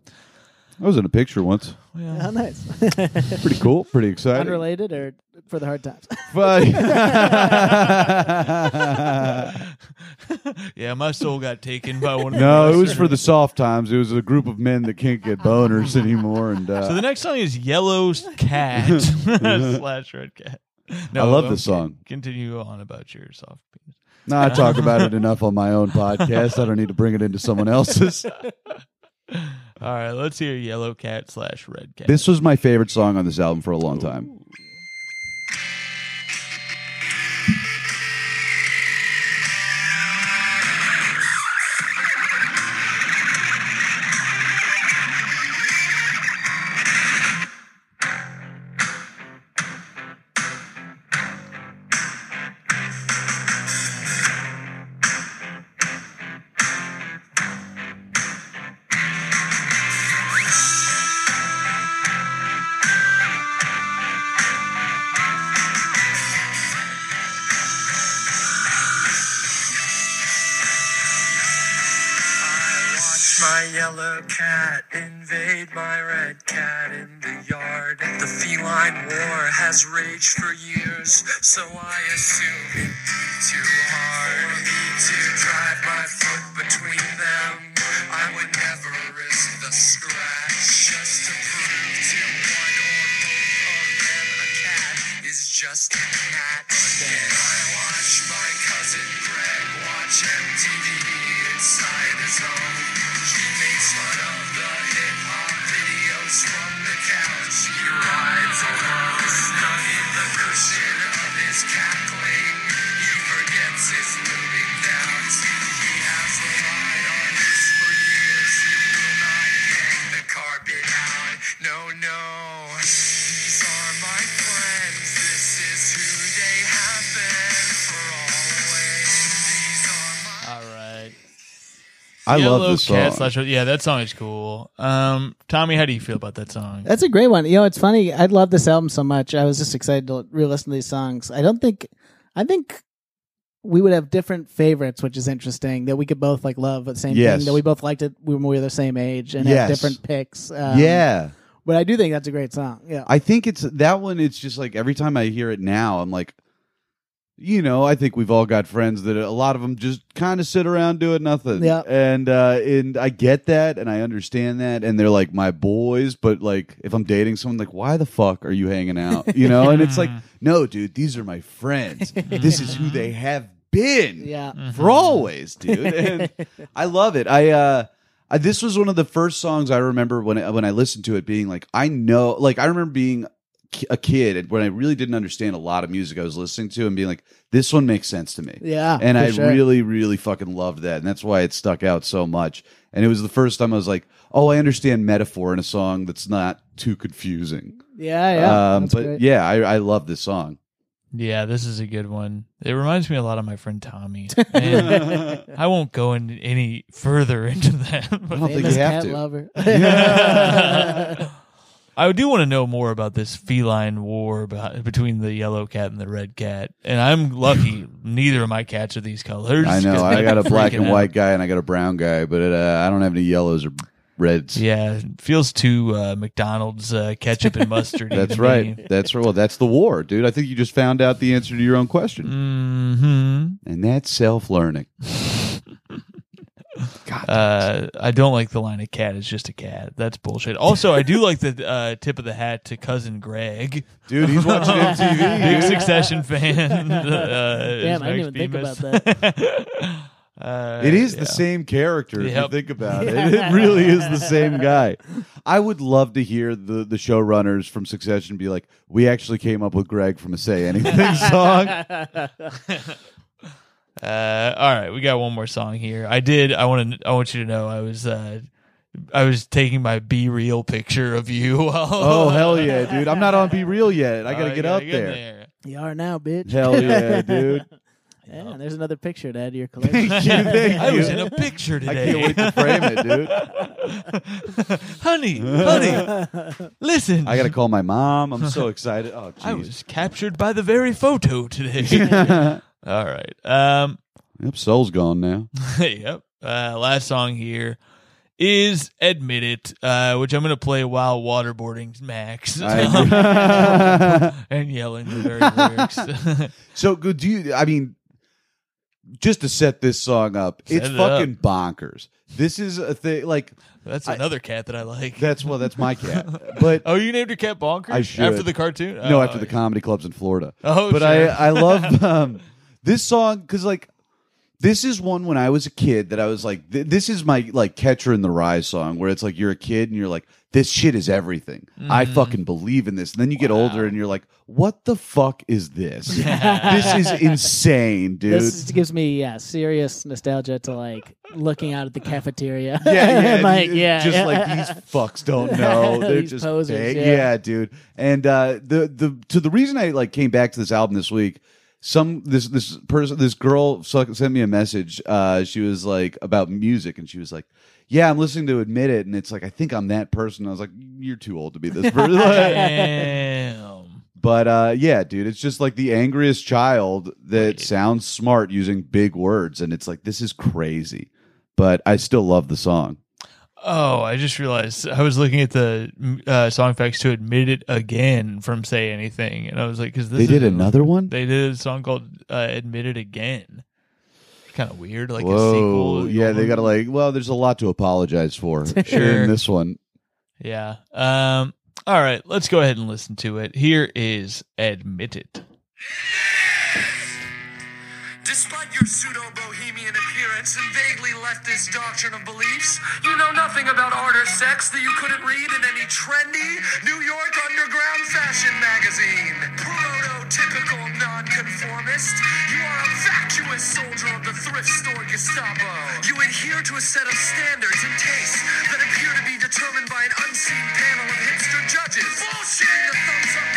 I was in a picture once. Well, Oh, nice. Pretty cool. Pretty exciting. Unrelated or for the hard times? But yeah, my soul got taken by one. Of no, the it was for the soft times. It was a group of men that can't get boners anymore. And uh, So the next song is Yellow Cat slash Red Cat. No, I love okay. this song. Continue on about your soft penis. no, I talk about it enough on my own podcast. I don't need to bring it into someone else's. All right, let's hear Yellow Cat slash Red Cat. This was my favorite song on this album for a long time. Yellow cat invade my red cat in the yard. The feline war has raged for years, so I assume I love Yellow this Cat song. slash- yeah, that song is cool. Um, Tommy, how do you feel about that song? That's a great one. You know, it's funny. I love this album so much. I was just excited to re-listen to these songs. I don't think, I think we would have different favorites, which is interesting. That we could both like love the same Yes. thing. That we both liked it when we were the same age and Yes. have different picks. Um, yeah. but I do think that's a great song. Yeah, I think it's that one. It's just like every time I hear it now, I'm like, you know, I think we've all got friends that a lot of them just kind of sit around doing nothing. Yeah. and uh, and I get that and I understand that, and they're like my boys. But like, if I'm dating someone, like, why the fuck are you hanging out? You know, and it's like, no, dude, these are my friends. this is who they have been. yeah. for always, dude. And I love it. I uh I, this was one of the first songs I remember when I, when I listened to it being like I know like I remember being ki- a kid when I really didn't understand a lot of music I was listening to and being like this one makes sense to me. Yeah, And I sure. really really fucking loved that and that's why it stuck out so much. And it was the first time I was like, "Oh, I understand metaphor in a song that's not too confusing." Yeah, yeah. um but great. yeah, I I love this song. Yeah, this is a good one. It reminds me a lot of my friend Tommy. And I won't go in any further into that. I But don't think Famous you have cat to. lover. I do want to know more about this feline war about, between the yellow cat and the red cat. And I'm lucky neither of my cats are these colors. I know. I got a black and out. white guy and I got a brown guy, but uh, I don't have any yellows or reds. Yeah, feels too uh, McDonald's uh, ketchup and mustard. That's right. That's right. Well, that's the war, dude. I think you just found out the answer to your own question, hmm and that's self-learning. Uh, I don't like the line of cat is just a cat. That's bullshit. Also, I do like the uh, tip of the hat to cousin Greg. Dude, he's watching MTV. Big dude. Succession fan. Uh, Damn, I didn't even think about that. Uh, It is yeah. the same character if you think about it. It really is the same guy. I would love to hear the the showrunners from Succession be like, "We actually came up with Greg from a Say Anything song." Uh, all right, we got one more song here. I did. I want to. I want you to know. I was. Uh, I was taking my BeReal picture of you. Oh hell yeah, dude! I'm not on BeReal yet. I got to Oh, get you out gotta there. you are now, bitch. Hell yeah, dude! Yeah, and there's another picture to add to your collection. Thank you, thank I was in a picture today. I today. can't wait to frame it, dude. honey, honey, listen. I got to call my mom. I'm so excited. Oh, I was captured by the very photo today. All right. Um. Yep, soul's gone now. yep. Uh, last song here is "Admit It," uh, which I'm going to play while waterboarding Max and yelling the very lyrics. so good. Do you? I mean, just to set this song up, Set it's it fucking bonkers. This is a thing. Like That's I- another cat that I like. that's well, that's my cat. But oh, you named your cat Bonkers I should. after the cartoon? no, Oh, after the comedy clubs in Florida. Oh, but sure. I I love um, this song because like this is one when I was a kid that I was like th- this is my like Catcher in the Rye song where it's like you're a kid and you're like this shit is everything. I Mm-hmm. fucking believe in this. And then you get older and you're like what the fuck is this? this is insane, dude. This is- gives me yeah serious nostalgia to like looking out at the cafeteria. yeah, yeah, like yeah, just yeah. like these fucks don't know. They're just posers, yeah. yeah. dude. And uh, the the to the reason I like came back to this album this week. Some this this person this girl sent me a message. Uh, she was like about music, and she was like, "Yeah, I'm listening to Admit It," and it's like I think I'm that person. I was like, "You're too old to be this person." Damn. but uh, yeah, dude, it's just like the angriest child that sounds smart using big words, and it's like this is crazy. But I still love the song. Oh, I just realized I was looking at the uh, song facts to admit it again from Say Anything, and I was like, because They did another one. They did a song called uh, "Admit It Again." Kind of weird, like a Whoa, sequel. yeah, they got to like. Well, there's a lot to apologize for Sure. in this one. Yeah. Um. All right, let's go ahead and listen to it. Here is "Admit It." Despite your pseudo and vaguely leftist doctrine of beliefs, you know nothing about art or sex that you couldn't read in any trendy New York underground fashion magazine. Prototypical nonconformist, you are a vacuous soldier of the thrift store Gestapo. You adhere to a set of standards and tastes that appear to be determined by an unseen panel of hipster judges. Bullshit! The thumbs up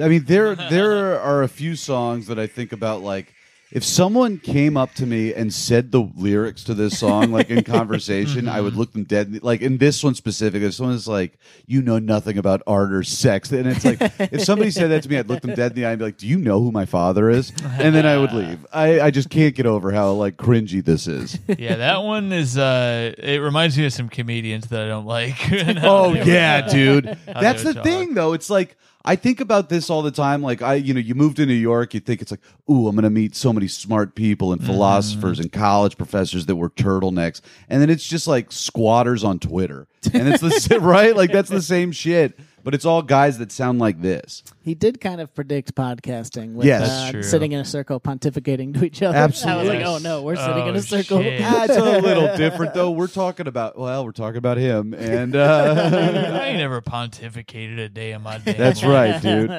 I mean, there there are a few songs that I think about like if someone came up to me and said the lyrics to this song like in conversation, I would look them dead like in this one specific. If someone's like, "You know nothing about art or sex," and it's like if somebody said that to me, I'd look them dead in the eye and be like, "Do you know who my father is?" And then I would leave. I I just can't get over how like cringy this is. yeah, that one is. uh It reminds me of some comedians that I don't like. Oh yeah, dude. That's the thing though. It's like I think about this all the time. Like I, you know, you move to New York, you think it's like, ooh, I'm gonna meet so many smart people and mm-hmm. philosophers and college professors that wear turtlenecks, and then it's just like squatters on Twitter, and it's the right, like that's the same shit, but it's all guys that sound like this. He did kind of predict podcasting with Yes. uh, true. sitting in a circle pontificating to each other. Absolutely. I was like, oh no, we're sitting in Oh, a circle. shit. Ah, it's a little different though. We're talking about well, we're talking about him, and uh, I ain't never pontificated a day in my day. That's right, dude.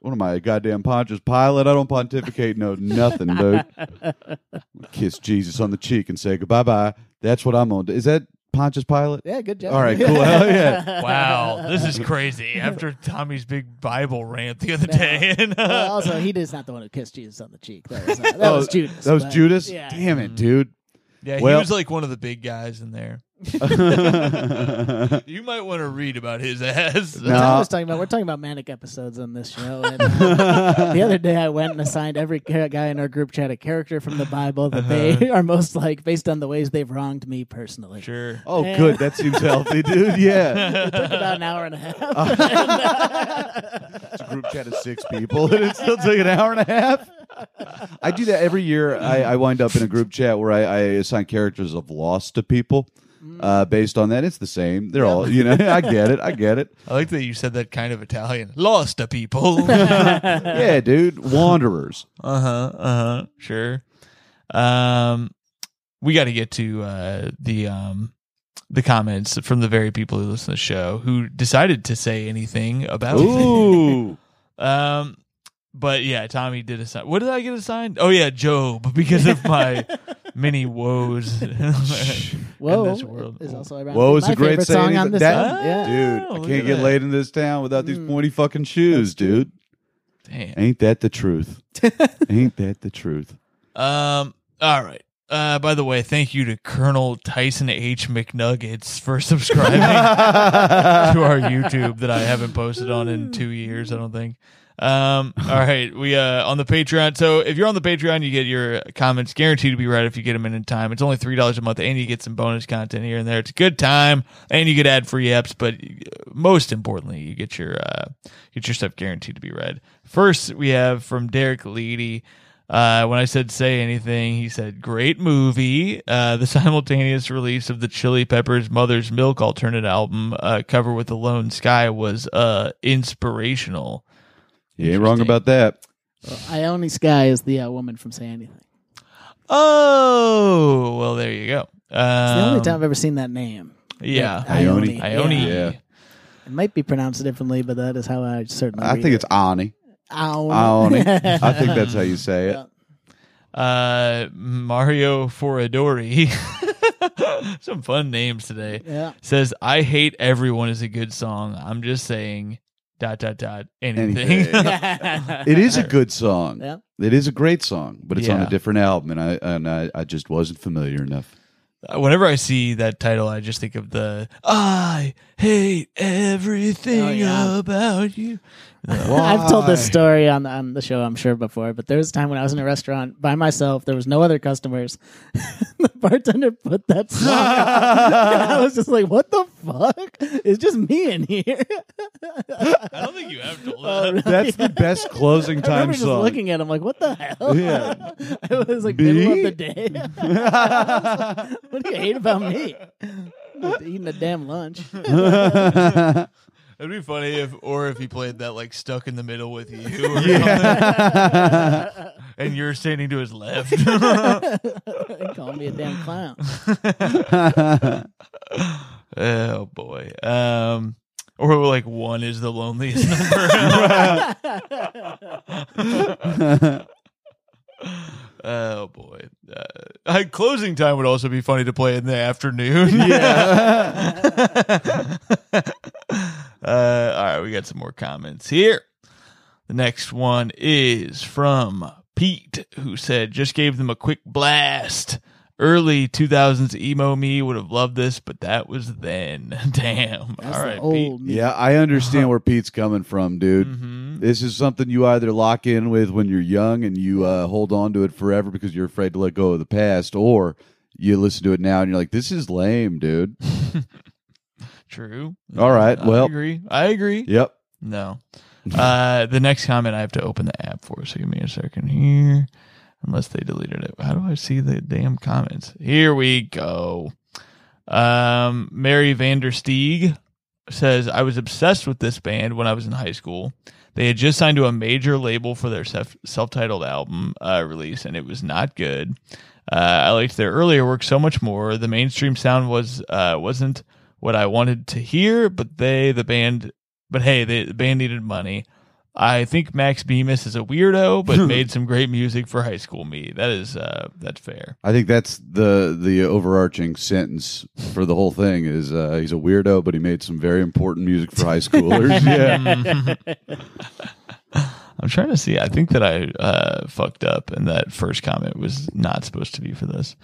What am I, a goddamn Pontius Pilate? I don't pontificate no nothing, dude. Kiss Jesus on the cheek and say goodbye bye. That's what I'm gonna. Is that Pontius Pilate? yeah, good job. All right, cool. Hell yeah. Wow, this is crazy. After Tommy's big Bible rant the other day, and uh, Well, also, he is not the one who kissed Jesus on the cheek. That was, not, that was Oh, Judas. That was but- Judas? Yeah. Damn it, dude. yeah, he Well- was like one of the big guys in there. You might want to read about his ass. That's No. what I was talking about. We're talking about manic episodes on this show. And, uh, the other day, I went and assigned every guy in our group chat a character from the Bible that they are most like, based on the ways they've wronged me personally. Sure. Oh, good. That seems healthy, dude. Yeah. It took about an hour and a half. It's a group chat of six people, and it still took an hour and a half. I do that every year. I, I wind up in a group chat where I, I assign characters of loss to people. Uh, based on that, it's the same. They're all, you know. I get it. I get it. I like that you said that kind of Italian. Lost to people. Yeah, dude. Wanderers. Uh huh. Uh huh. Sure. Um, we got to get to uh, the um the comments from the very people who listen to the show who decided to say anything about it. Ooh. Um, but yeah, Tommy did assign. What did I get assigned? Oh yeah, Job because of my many woes in Whoa, this world. is also around Whoa, it's my a great favorite saying. song on this That- album. Yeah. Dude, Oh, I look can't get that. laid in this town without these pointy fucking shoes, dude. Damn. Ain't that the truth? Ain't that the truth? Um. All right. Uh, by the way, thank you to Colonel Tyson H. McNuggets for subscribing to our YouTube that I haven't posted on in two years. I don't think. Um. All right. We uh on the Patreon. So if you're on the Patreon, you get your comments guaranteed to be read if you get them in in time. It's only three dollars a month, and you get some bonus content here and there. It's a good time, and you get ad free apps. But uh, most importantly, you get your uh get your stuff guaranteed to be read. First, we have from Derek Leedy. Uh, when I said say anything, he said, great movie. Uh, the simultaneous release of the Chili Peppers Mother's Milk alternate album, uh, cover with the Ione Sky was, uh, inspirational. You ain't wrong Interesting. about that. Ione Sky is the uh, woman from Say Anything. Oh, well, there you go. It's the only Um, time I've ever seen that name. Yeah. Ione. Ione. Yeah. It might be pronounced differently, but that is how I certainly. I read think it. it's Ani. Ione. Ani. I think that's how you say it. Uh, Mario Foradori. Some fun names today. Yeah. says I hate everyone is a good song. I'm just saying dot dot dot anything. Anything. It is a good song. Yeah. It is a great song, but it's on a different album, and I and I, I just wasn't familiar enough. Whenever I see that title, I just think of the I hate everything Oh, yeah. about you. I've told this story on the, on the show, I'm sure before, but there was a time when I was in a restaurant by myself. There was no other customers. the bartender put that song on. I was just like, what the fuck? It's just me in here. I don't think you have told Oh, that. really? That's the best closing I time remember just looking at him like, what the hell? Yeah. it was like Me? middle of the day. what do you hate about me? Just eating a damn lunch. It'd be funny if, or if he played that like stuck in the middle with you, or something, and you're standing to his left. Call me a damn clown. oh boy. Um Or like one is the loneliest number. Oh boy! Uh, closing time would also be funny to play in the afternoon. Yeah. uh, all right, we got some more comments here. The next one is from Pete, who said, "Just gave them a quick blast." Early 2000s emo me would have loved this, but that was then. Damn. That's All the Pete. me. Yeah, I understand where Pete's coming from, dude. Mhm. This is something you either lock in with when you're young and you uh, hold on to it forever because you're afraid to let go of the past, or you listen to it now and you're like, "This is lame, dude." True. All right, I well- agree. I agree. Yep. No. Uh, the next comment I have to open the app for, so give me a second here. Unless they deleted it. How do I see the damn comments? Here we go. Um, Mary Vandersteeg says, I was obsessed with this band when I was in high school. They had just signed to a major label for their self titled album uh, release, and it was not good. Uh, I liked their earlier work so much more. The mainstream sound was uh, wasn't what I wanted to hear, but they, the band, but hey, they, the band needed money. I think Max Bemis is a weirdo, but made some great music for high school me. That is, uh, that's fair. I think that's the the overarching sentence for the whole thing is uh, he's a weirdo, but he made some very important music for high schoolers. yeah. I'm trying to see. I think that I uh, fucked up, and that first comment was not supposed to be for this.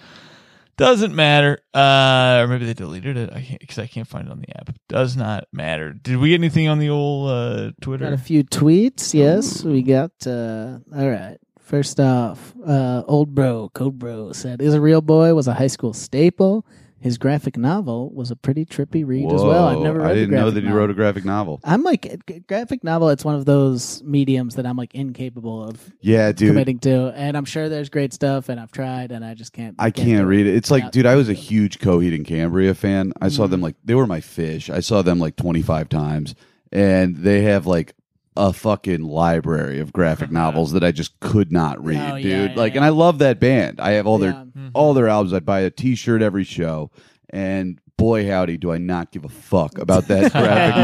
Doesn't matter. Uh, or maybe they deleted it. I can't because I can't find it on the app. Does not matter. Did we get anything on the old uh, Got Twitter? a few tweets. Yes, we got. Uh, all right. First off, uh, old bro, Code Bro said, "Is a real boy was a high school staple. His graphic novel was a pretty trippy read as well. I've never read I the didn't know that he novel. wrote a graphic novel. I'm like graphic novel. It's one of those mediums that I'm like incapable of Yeah, dude. committing to, and I'm sure there's great stuff, and I've tried, and I just can't. I do can't read it. It's like, dude, I was a huge Coheed and Cambria fan. I saw Mm-hmm. them like they were my fish. I saw them like 25 times, and they have like a fucking library of graphic novels that I just could not read, Oh, yeah, dude. yeah, like, yeah. and I love that band. I have all Yeah. their all their albums. I'd buy a T-shirt every show, and boy, howdy, do I not give a fuck about that graphic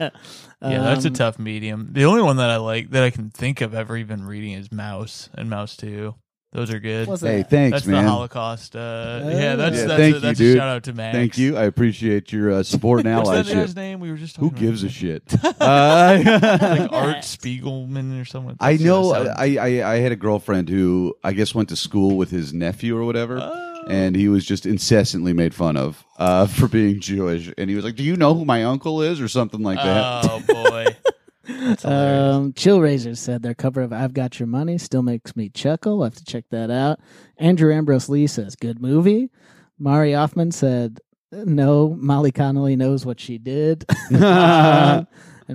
novel. yeah, that's a Um, tough medium. The only one that I like that I can think of ever even reading is Maus and Maus Two. Those are good. What's Hey, that? thanks, that's man. the Holocaust. Uh, yeah, that's Yeah, that's, thank a, you, that's dude. a shout out to Max. Thank you. I appreciate your uh, support and What's that allyship. guy's name? We were just Who talking gives a about shit? Uh, like Art Spiegelman or someone. I That's know. what I, I I had a girlfriend who I guess went to school with his nephew or whatever, Oh. and he was just incessantly made fun of uh, for being Jewish. And he was like, "Do you know who my uncle is?" or something like that. Oh boy. That's hilarious. Um, Chill Razor said their cover of "I've Got Your Money" still makes me chuckle. I'll have to check that out. Andrew Ambrose Lee says good movie. Mari Hoffman said no. Molly Connolly knows what she did. and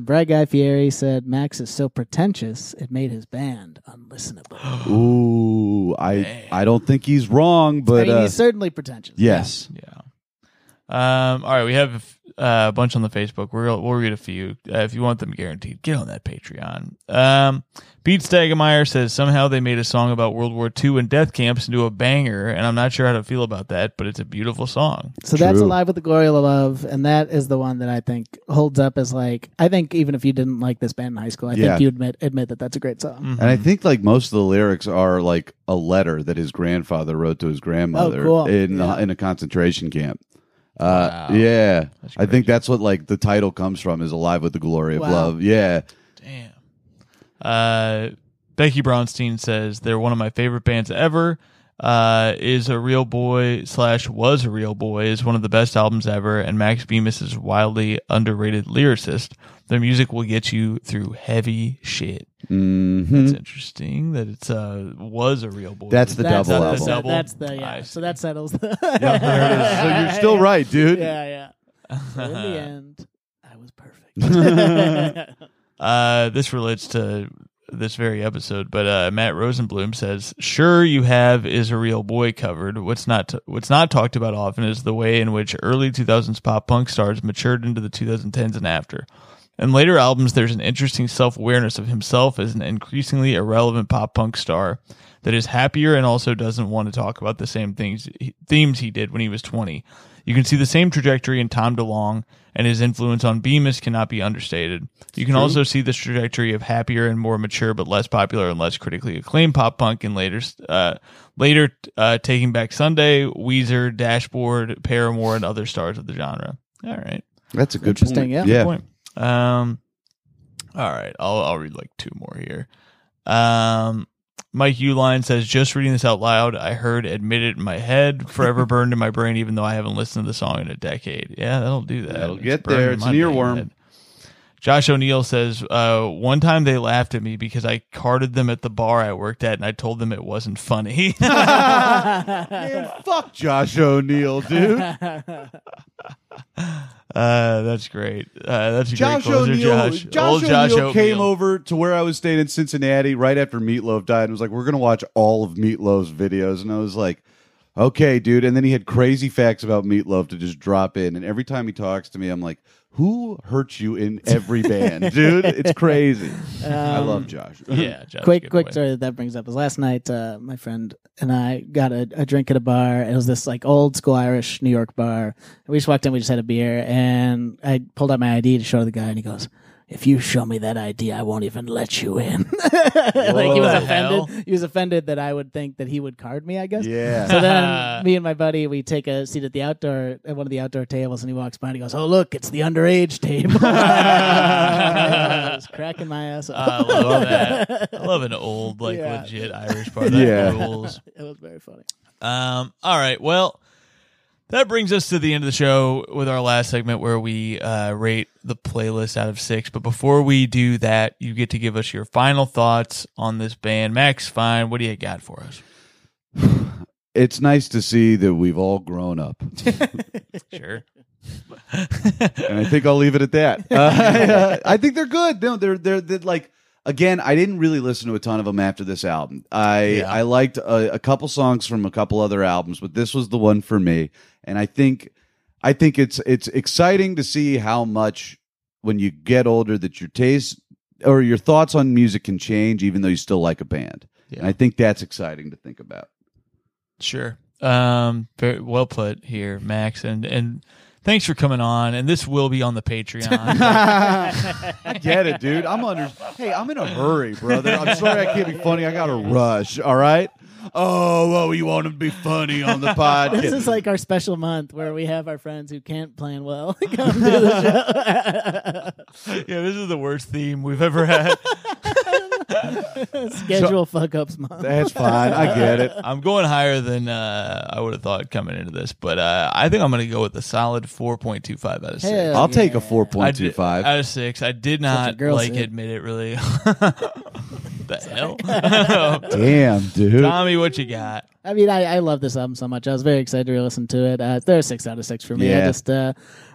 Brad Guy Fieri said Max is so pretentious it made his band unlistenable. Ooh, I Dang. I don't think he's wrong, I but mean, uh, he's certainly pretentious. yes, Yeah. Um. All right, we have uh, a bunch on the Facebook. We're we'll read a few. Uh, if you want them guaranteed, get on that Patreon. Um. Pete Stagemeyer says somehow they made a song about World War II and death camps into a banger, and I'm not sure how to feel about that, but it's a beautiful song. So that's Alive with the Glory of Love, and that is the one that I think holds up as like I think even if you didn't like this band in high school, I Yeah. think you admit admit that that's a great song. Mhm. and I think like most of the lyrics are like a letter that his grandfather wrote to his grandmother cool. in Yeah. in a concentration camp. Uh, Wow. Yeah, I think that's what like the title comes from is "Alive with the Glory of Wow. Love." Yeah, Damn. Uh, Becky Braunstein says they're one of my favorite bands ever. Uh, is a real boy slash was a real boy is one of the best albums ever, and Max Bemis is wildly underrated lyricist. Their music will get you through heavy shit. hmm It's interesting that it's uh was a real boy. That's the that's double the, album. double? That's the yeah. I So that settles the. Yep, there it is. So you're still right, dude. Yeah, yeah. So in the end, I was perfect. Uh, this relates to this very episode, but uh, Matt Rosenblum says, "Sure, you have is a real boy covered. What's not what's not talked about often is the way in which early 2000s pop punk stars matured into the 2010s and after. In later albums, there's an interesting self awareness of himself as an increasingly irrelevant pop punk star that is happier and also doesn't want to talk about the same things themes he did when he was 20. You can see the same trajectory in Tom DeLonge, and his influence on Bemis cannot be understated. You can also see this trajectory of happier and more mature, but less popular and less critically acclaimed pop punk in later, uh, later uh, Taking Back Sunday, Weezer, Dashboard, Paramore, and other stars of the genre. All right That's a good Interesting, point. yeah. yeah. point. Um, all right, I'll I'll read like two more here. Um, Mike Uline says, just reading this out loud, I heard "Admit It" in my head, forever burned in my brain, even though I haven't listened to the song in a decade. Yeah, that'll do that. That'll It's get there. It's an earworm. head. Josh O'Neill says, uh, one time they laughed at me because I carded them at the bar I worked at, and I told them it wasn't funny. Man, fuck Josh O'Neill, dude. Uh, that's great. Uh, that's a Josh great closer, O'Neill. Josh. Josh, Old Josh O'Neill came over to where I was staying in Cincinnati right after Meatloaf died and was like, "We're gonna watch all of Meatloaf's videos," and I was like. Okay, dude. And then he had crazy facts about Meatloaf to just drop in. And every time he talks to me, I'm like, who hurts you in every band, dude? It's crazy. I love Josh. Yeah, Josh, quick quick boy. story that that brings up is last night uh, my friend and I got a, a drink at a bar. It was this like old school Irish New York bar. We just walked in, we just had a beer, and I pulled out my ID to show the guy, and he goes. If you show me that ID, I won't even let you in. like he was offended. Hell. He was offended that I would think that he would card me. I guess. Yeah. So then me and my buddy we take a seat at the outdoor at one of the outdoor tables, and he walks by and he goes, "Oh look, it's the underage table." I was cracking my ass up. I love that. I love an old, like Yeah. legit Irish bar. That Yeah. rules. it was very funny. Um, all right. Well, that brings us to the end of the show with our last segment where we uh, rate the playlist out of six. But before we do that, you get to give us your final thoughts on this band. Max, fine. What do you got for us? it's nice to see that we've all grown up. Sure. and I think I'll leave it at that. Uh, I think they're good. No, they're, they're they're like again. I didn't really listen to a ton of them after this album. I Yeah. I liked a, a couple songs from a couple other albums, but this was the one for me. And I think I think it's it's exciting to see how much when you get older that your taste or your thoughts on music can change, even though you still like a band. Yeah. And I think that's exciting to think about. Sure. Um, very well put here, Max, and and thanks for coming on. And this will be on the Patreon. I get it, dude. I'm under. Hey, I'm in a hurry, brother. I'm sorry I can't be funny. I got to rush. All right. Oh, well, you want to be funny on the podcast? This is like our special month where we have our friends who can't plan well come to the show. yeah, this is the worst theme we've ever had. Show. Schedule fuck ups month. That's fine. I get it. I'm going higher than uh, I would have thought coming into this, but uh, I think I'm going to go with a solid 4.25 out of six. Hell I'll take a yeah. I four point two did- five. out of six. I did not girl like shit. admit it really. the hell, Damn, dude. Tommy, what you got? I mean, I, I love this album so much. I was very excited to listen to it. Uh, they're a six out of six for me. I Yeah. just, uh,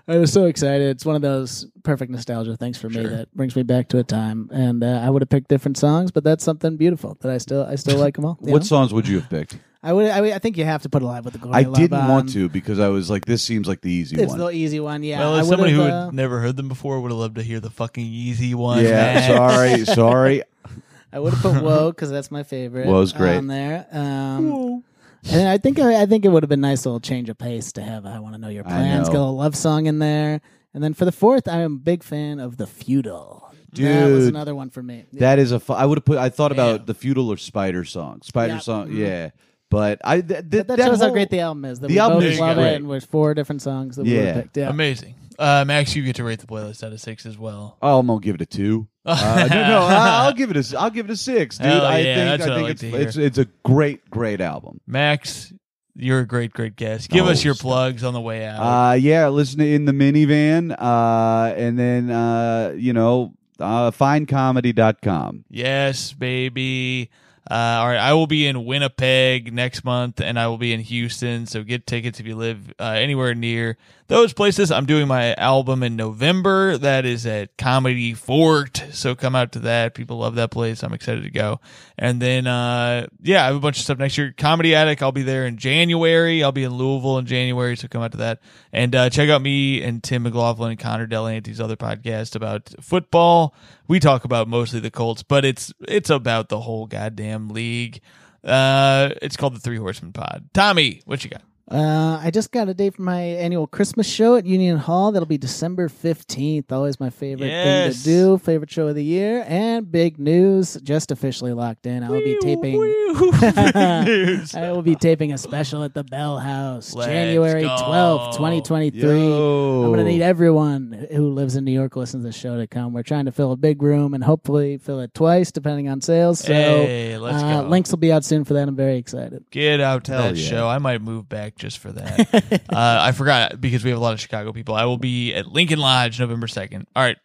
I was so excited. It's one of those perfect nostalgia things for me that brings me back to a time. And uh, I would have picked different songs, but that's something beautiful that I still, I still like them all. What know? songs would you have picked? I would, I, would- I think you have to put Alive with the Glory. I Love didn't on. want to because I was like, this seems like the easy It's one. the easy one. Yeah. well, I as somebody who uh, had never heard them before, would have loved to hear the fucking easy one. yeah, Max. sorry, sorry. I would have put Woe because that's my favorite. Woe's great. on there. Um, and I think I, I think it would have been nice little change of pace to have I want to know your I plans. know. Get a love song in there, and then for the fourth, I am a big fan of the Futile. that was Dude, another one for me. That is a. Fu- I would have put. I thought about the Futile or spider song. Spider Yeah. song. Mhm. Yeah, but I. Th- th- But that, shows how whole- great the album is. That the we album both is love great. it, and with four different songs that we Yeah. have picked. Yeah. Amazing. Uh, Max, you get to rate the playlist out of six as well. Oh, I'm gonna give it a two. Uh, no, no, I- I'll give it a. I'll give it a six, dude. Hell I yeah, think. that's I what I think like it's, to hear. it's it's a great, great album. Max, you're a great, great guest. Give Oh, us your plugs on the way out. Uh, yeah, listen to in the minivan, uh, and then uh, you know, uh, findcomedy.com. Yes, baby. Uh, all right, I will be in Winnipeg next month, and I will be in Houston. So get tickets if you live uh, anywhere near those places. I'm doing my album in November. That is at Comedy Fort. So come out to that. People love that place. I'm excited to go. And then, uh, yeah, I have a bunch of stuff next year. Comedy Attic. I'll be there in January. I'll be in Louisville in January. So come out to that and uh, check out me and Tim McLaughlin and Connor Delanty's other podcast about football. We talk about mostly the Colts, but it's it's about the whole goddamn league. Uh, it's called the Three Horsemen Pod. Tommy, what you got? Uh, I just got a date for my annual Christmas show at Union Hall. That'll be December 15th. Always my favorite thing to do. Favorite show of the year. And big news, just officially locked in. I will be taping. Big news. I will be taping a special at the Bell House, Let's January go. 12th, 2023. Yo. I'm going to need everyone who lives in New York listens to the show to come. We're trying to fill a big room and hopefully fill it twice, depending on sales. So Hey, let's uh, go. links will be out soon for that. I'm very excited. Get out to Hell that yeah. show. I might move back just for that. uh, I forgot because we have a lot of Chicago people. I will be at Lincoln Lodge November 2nd. All right.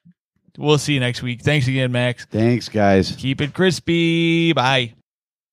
We'll see you next week. Thanks again, Max. Thanks, guys. Keep it crispy. Bye.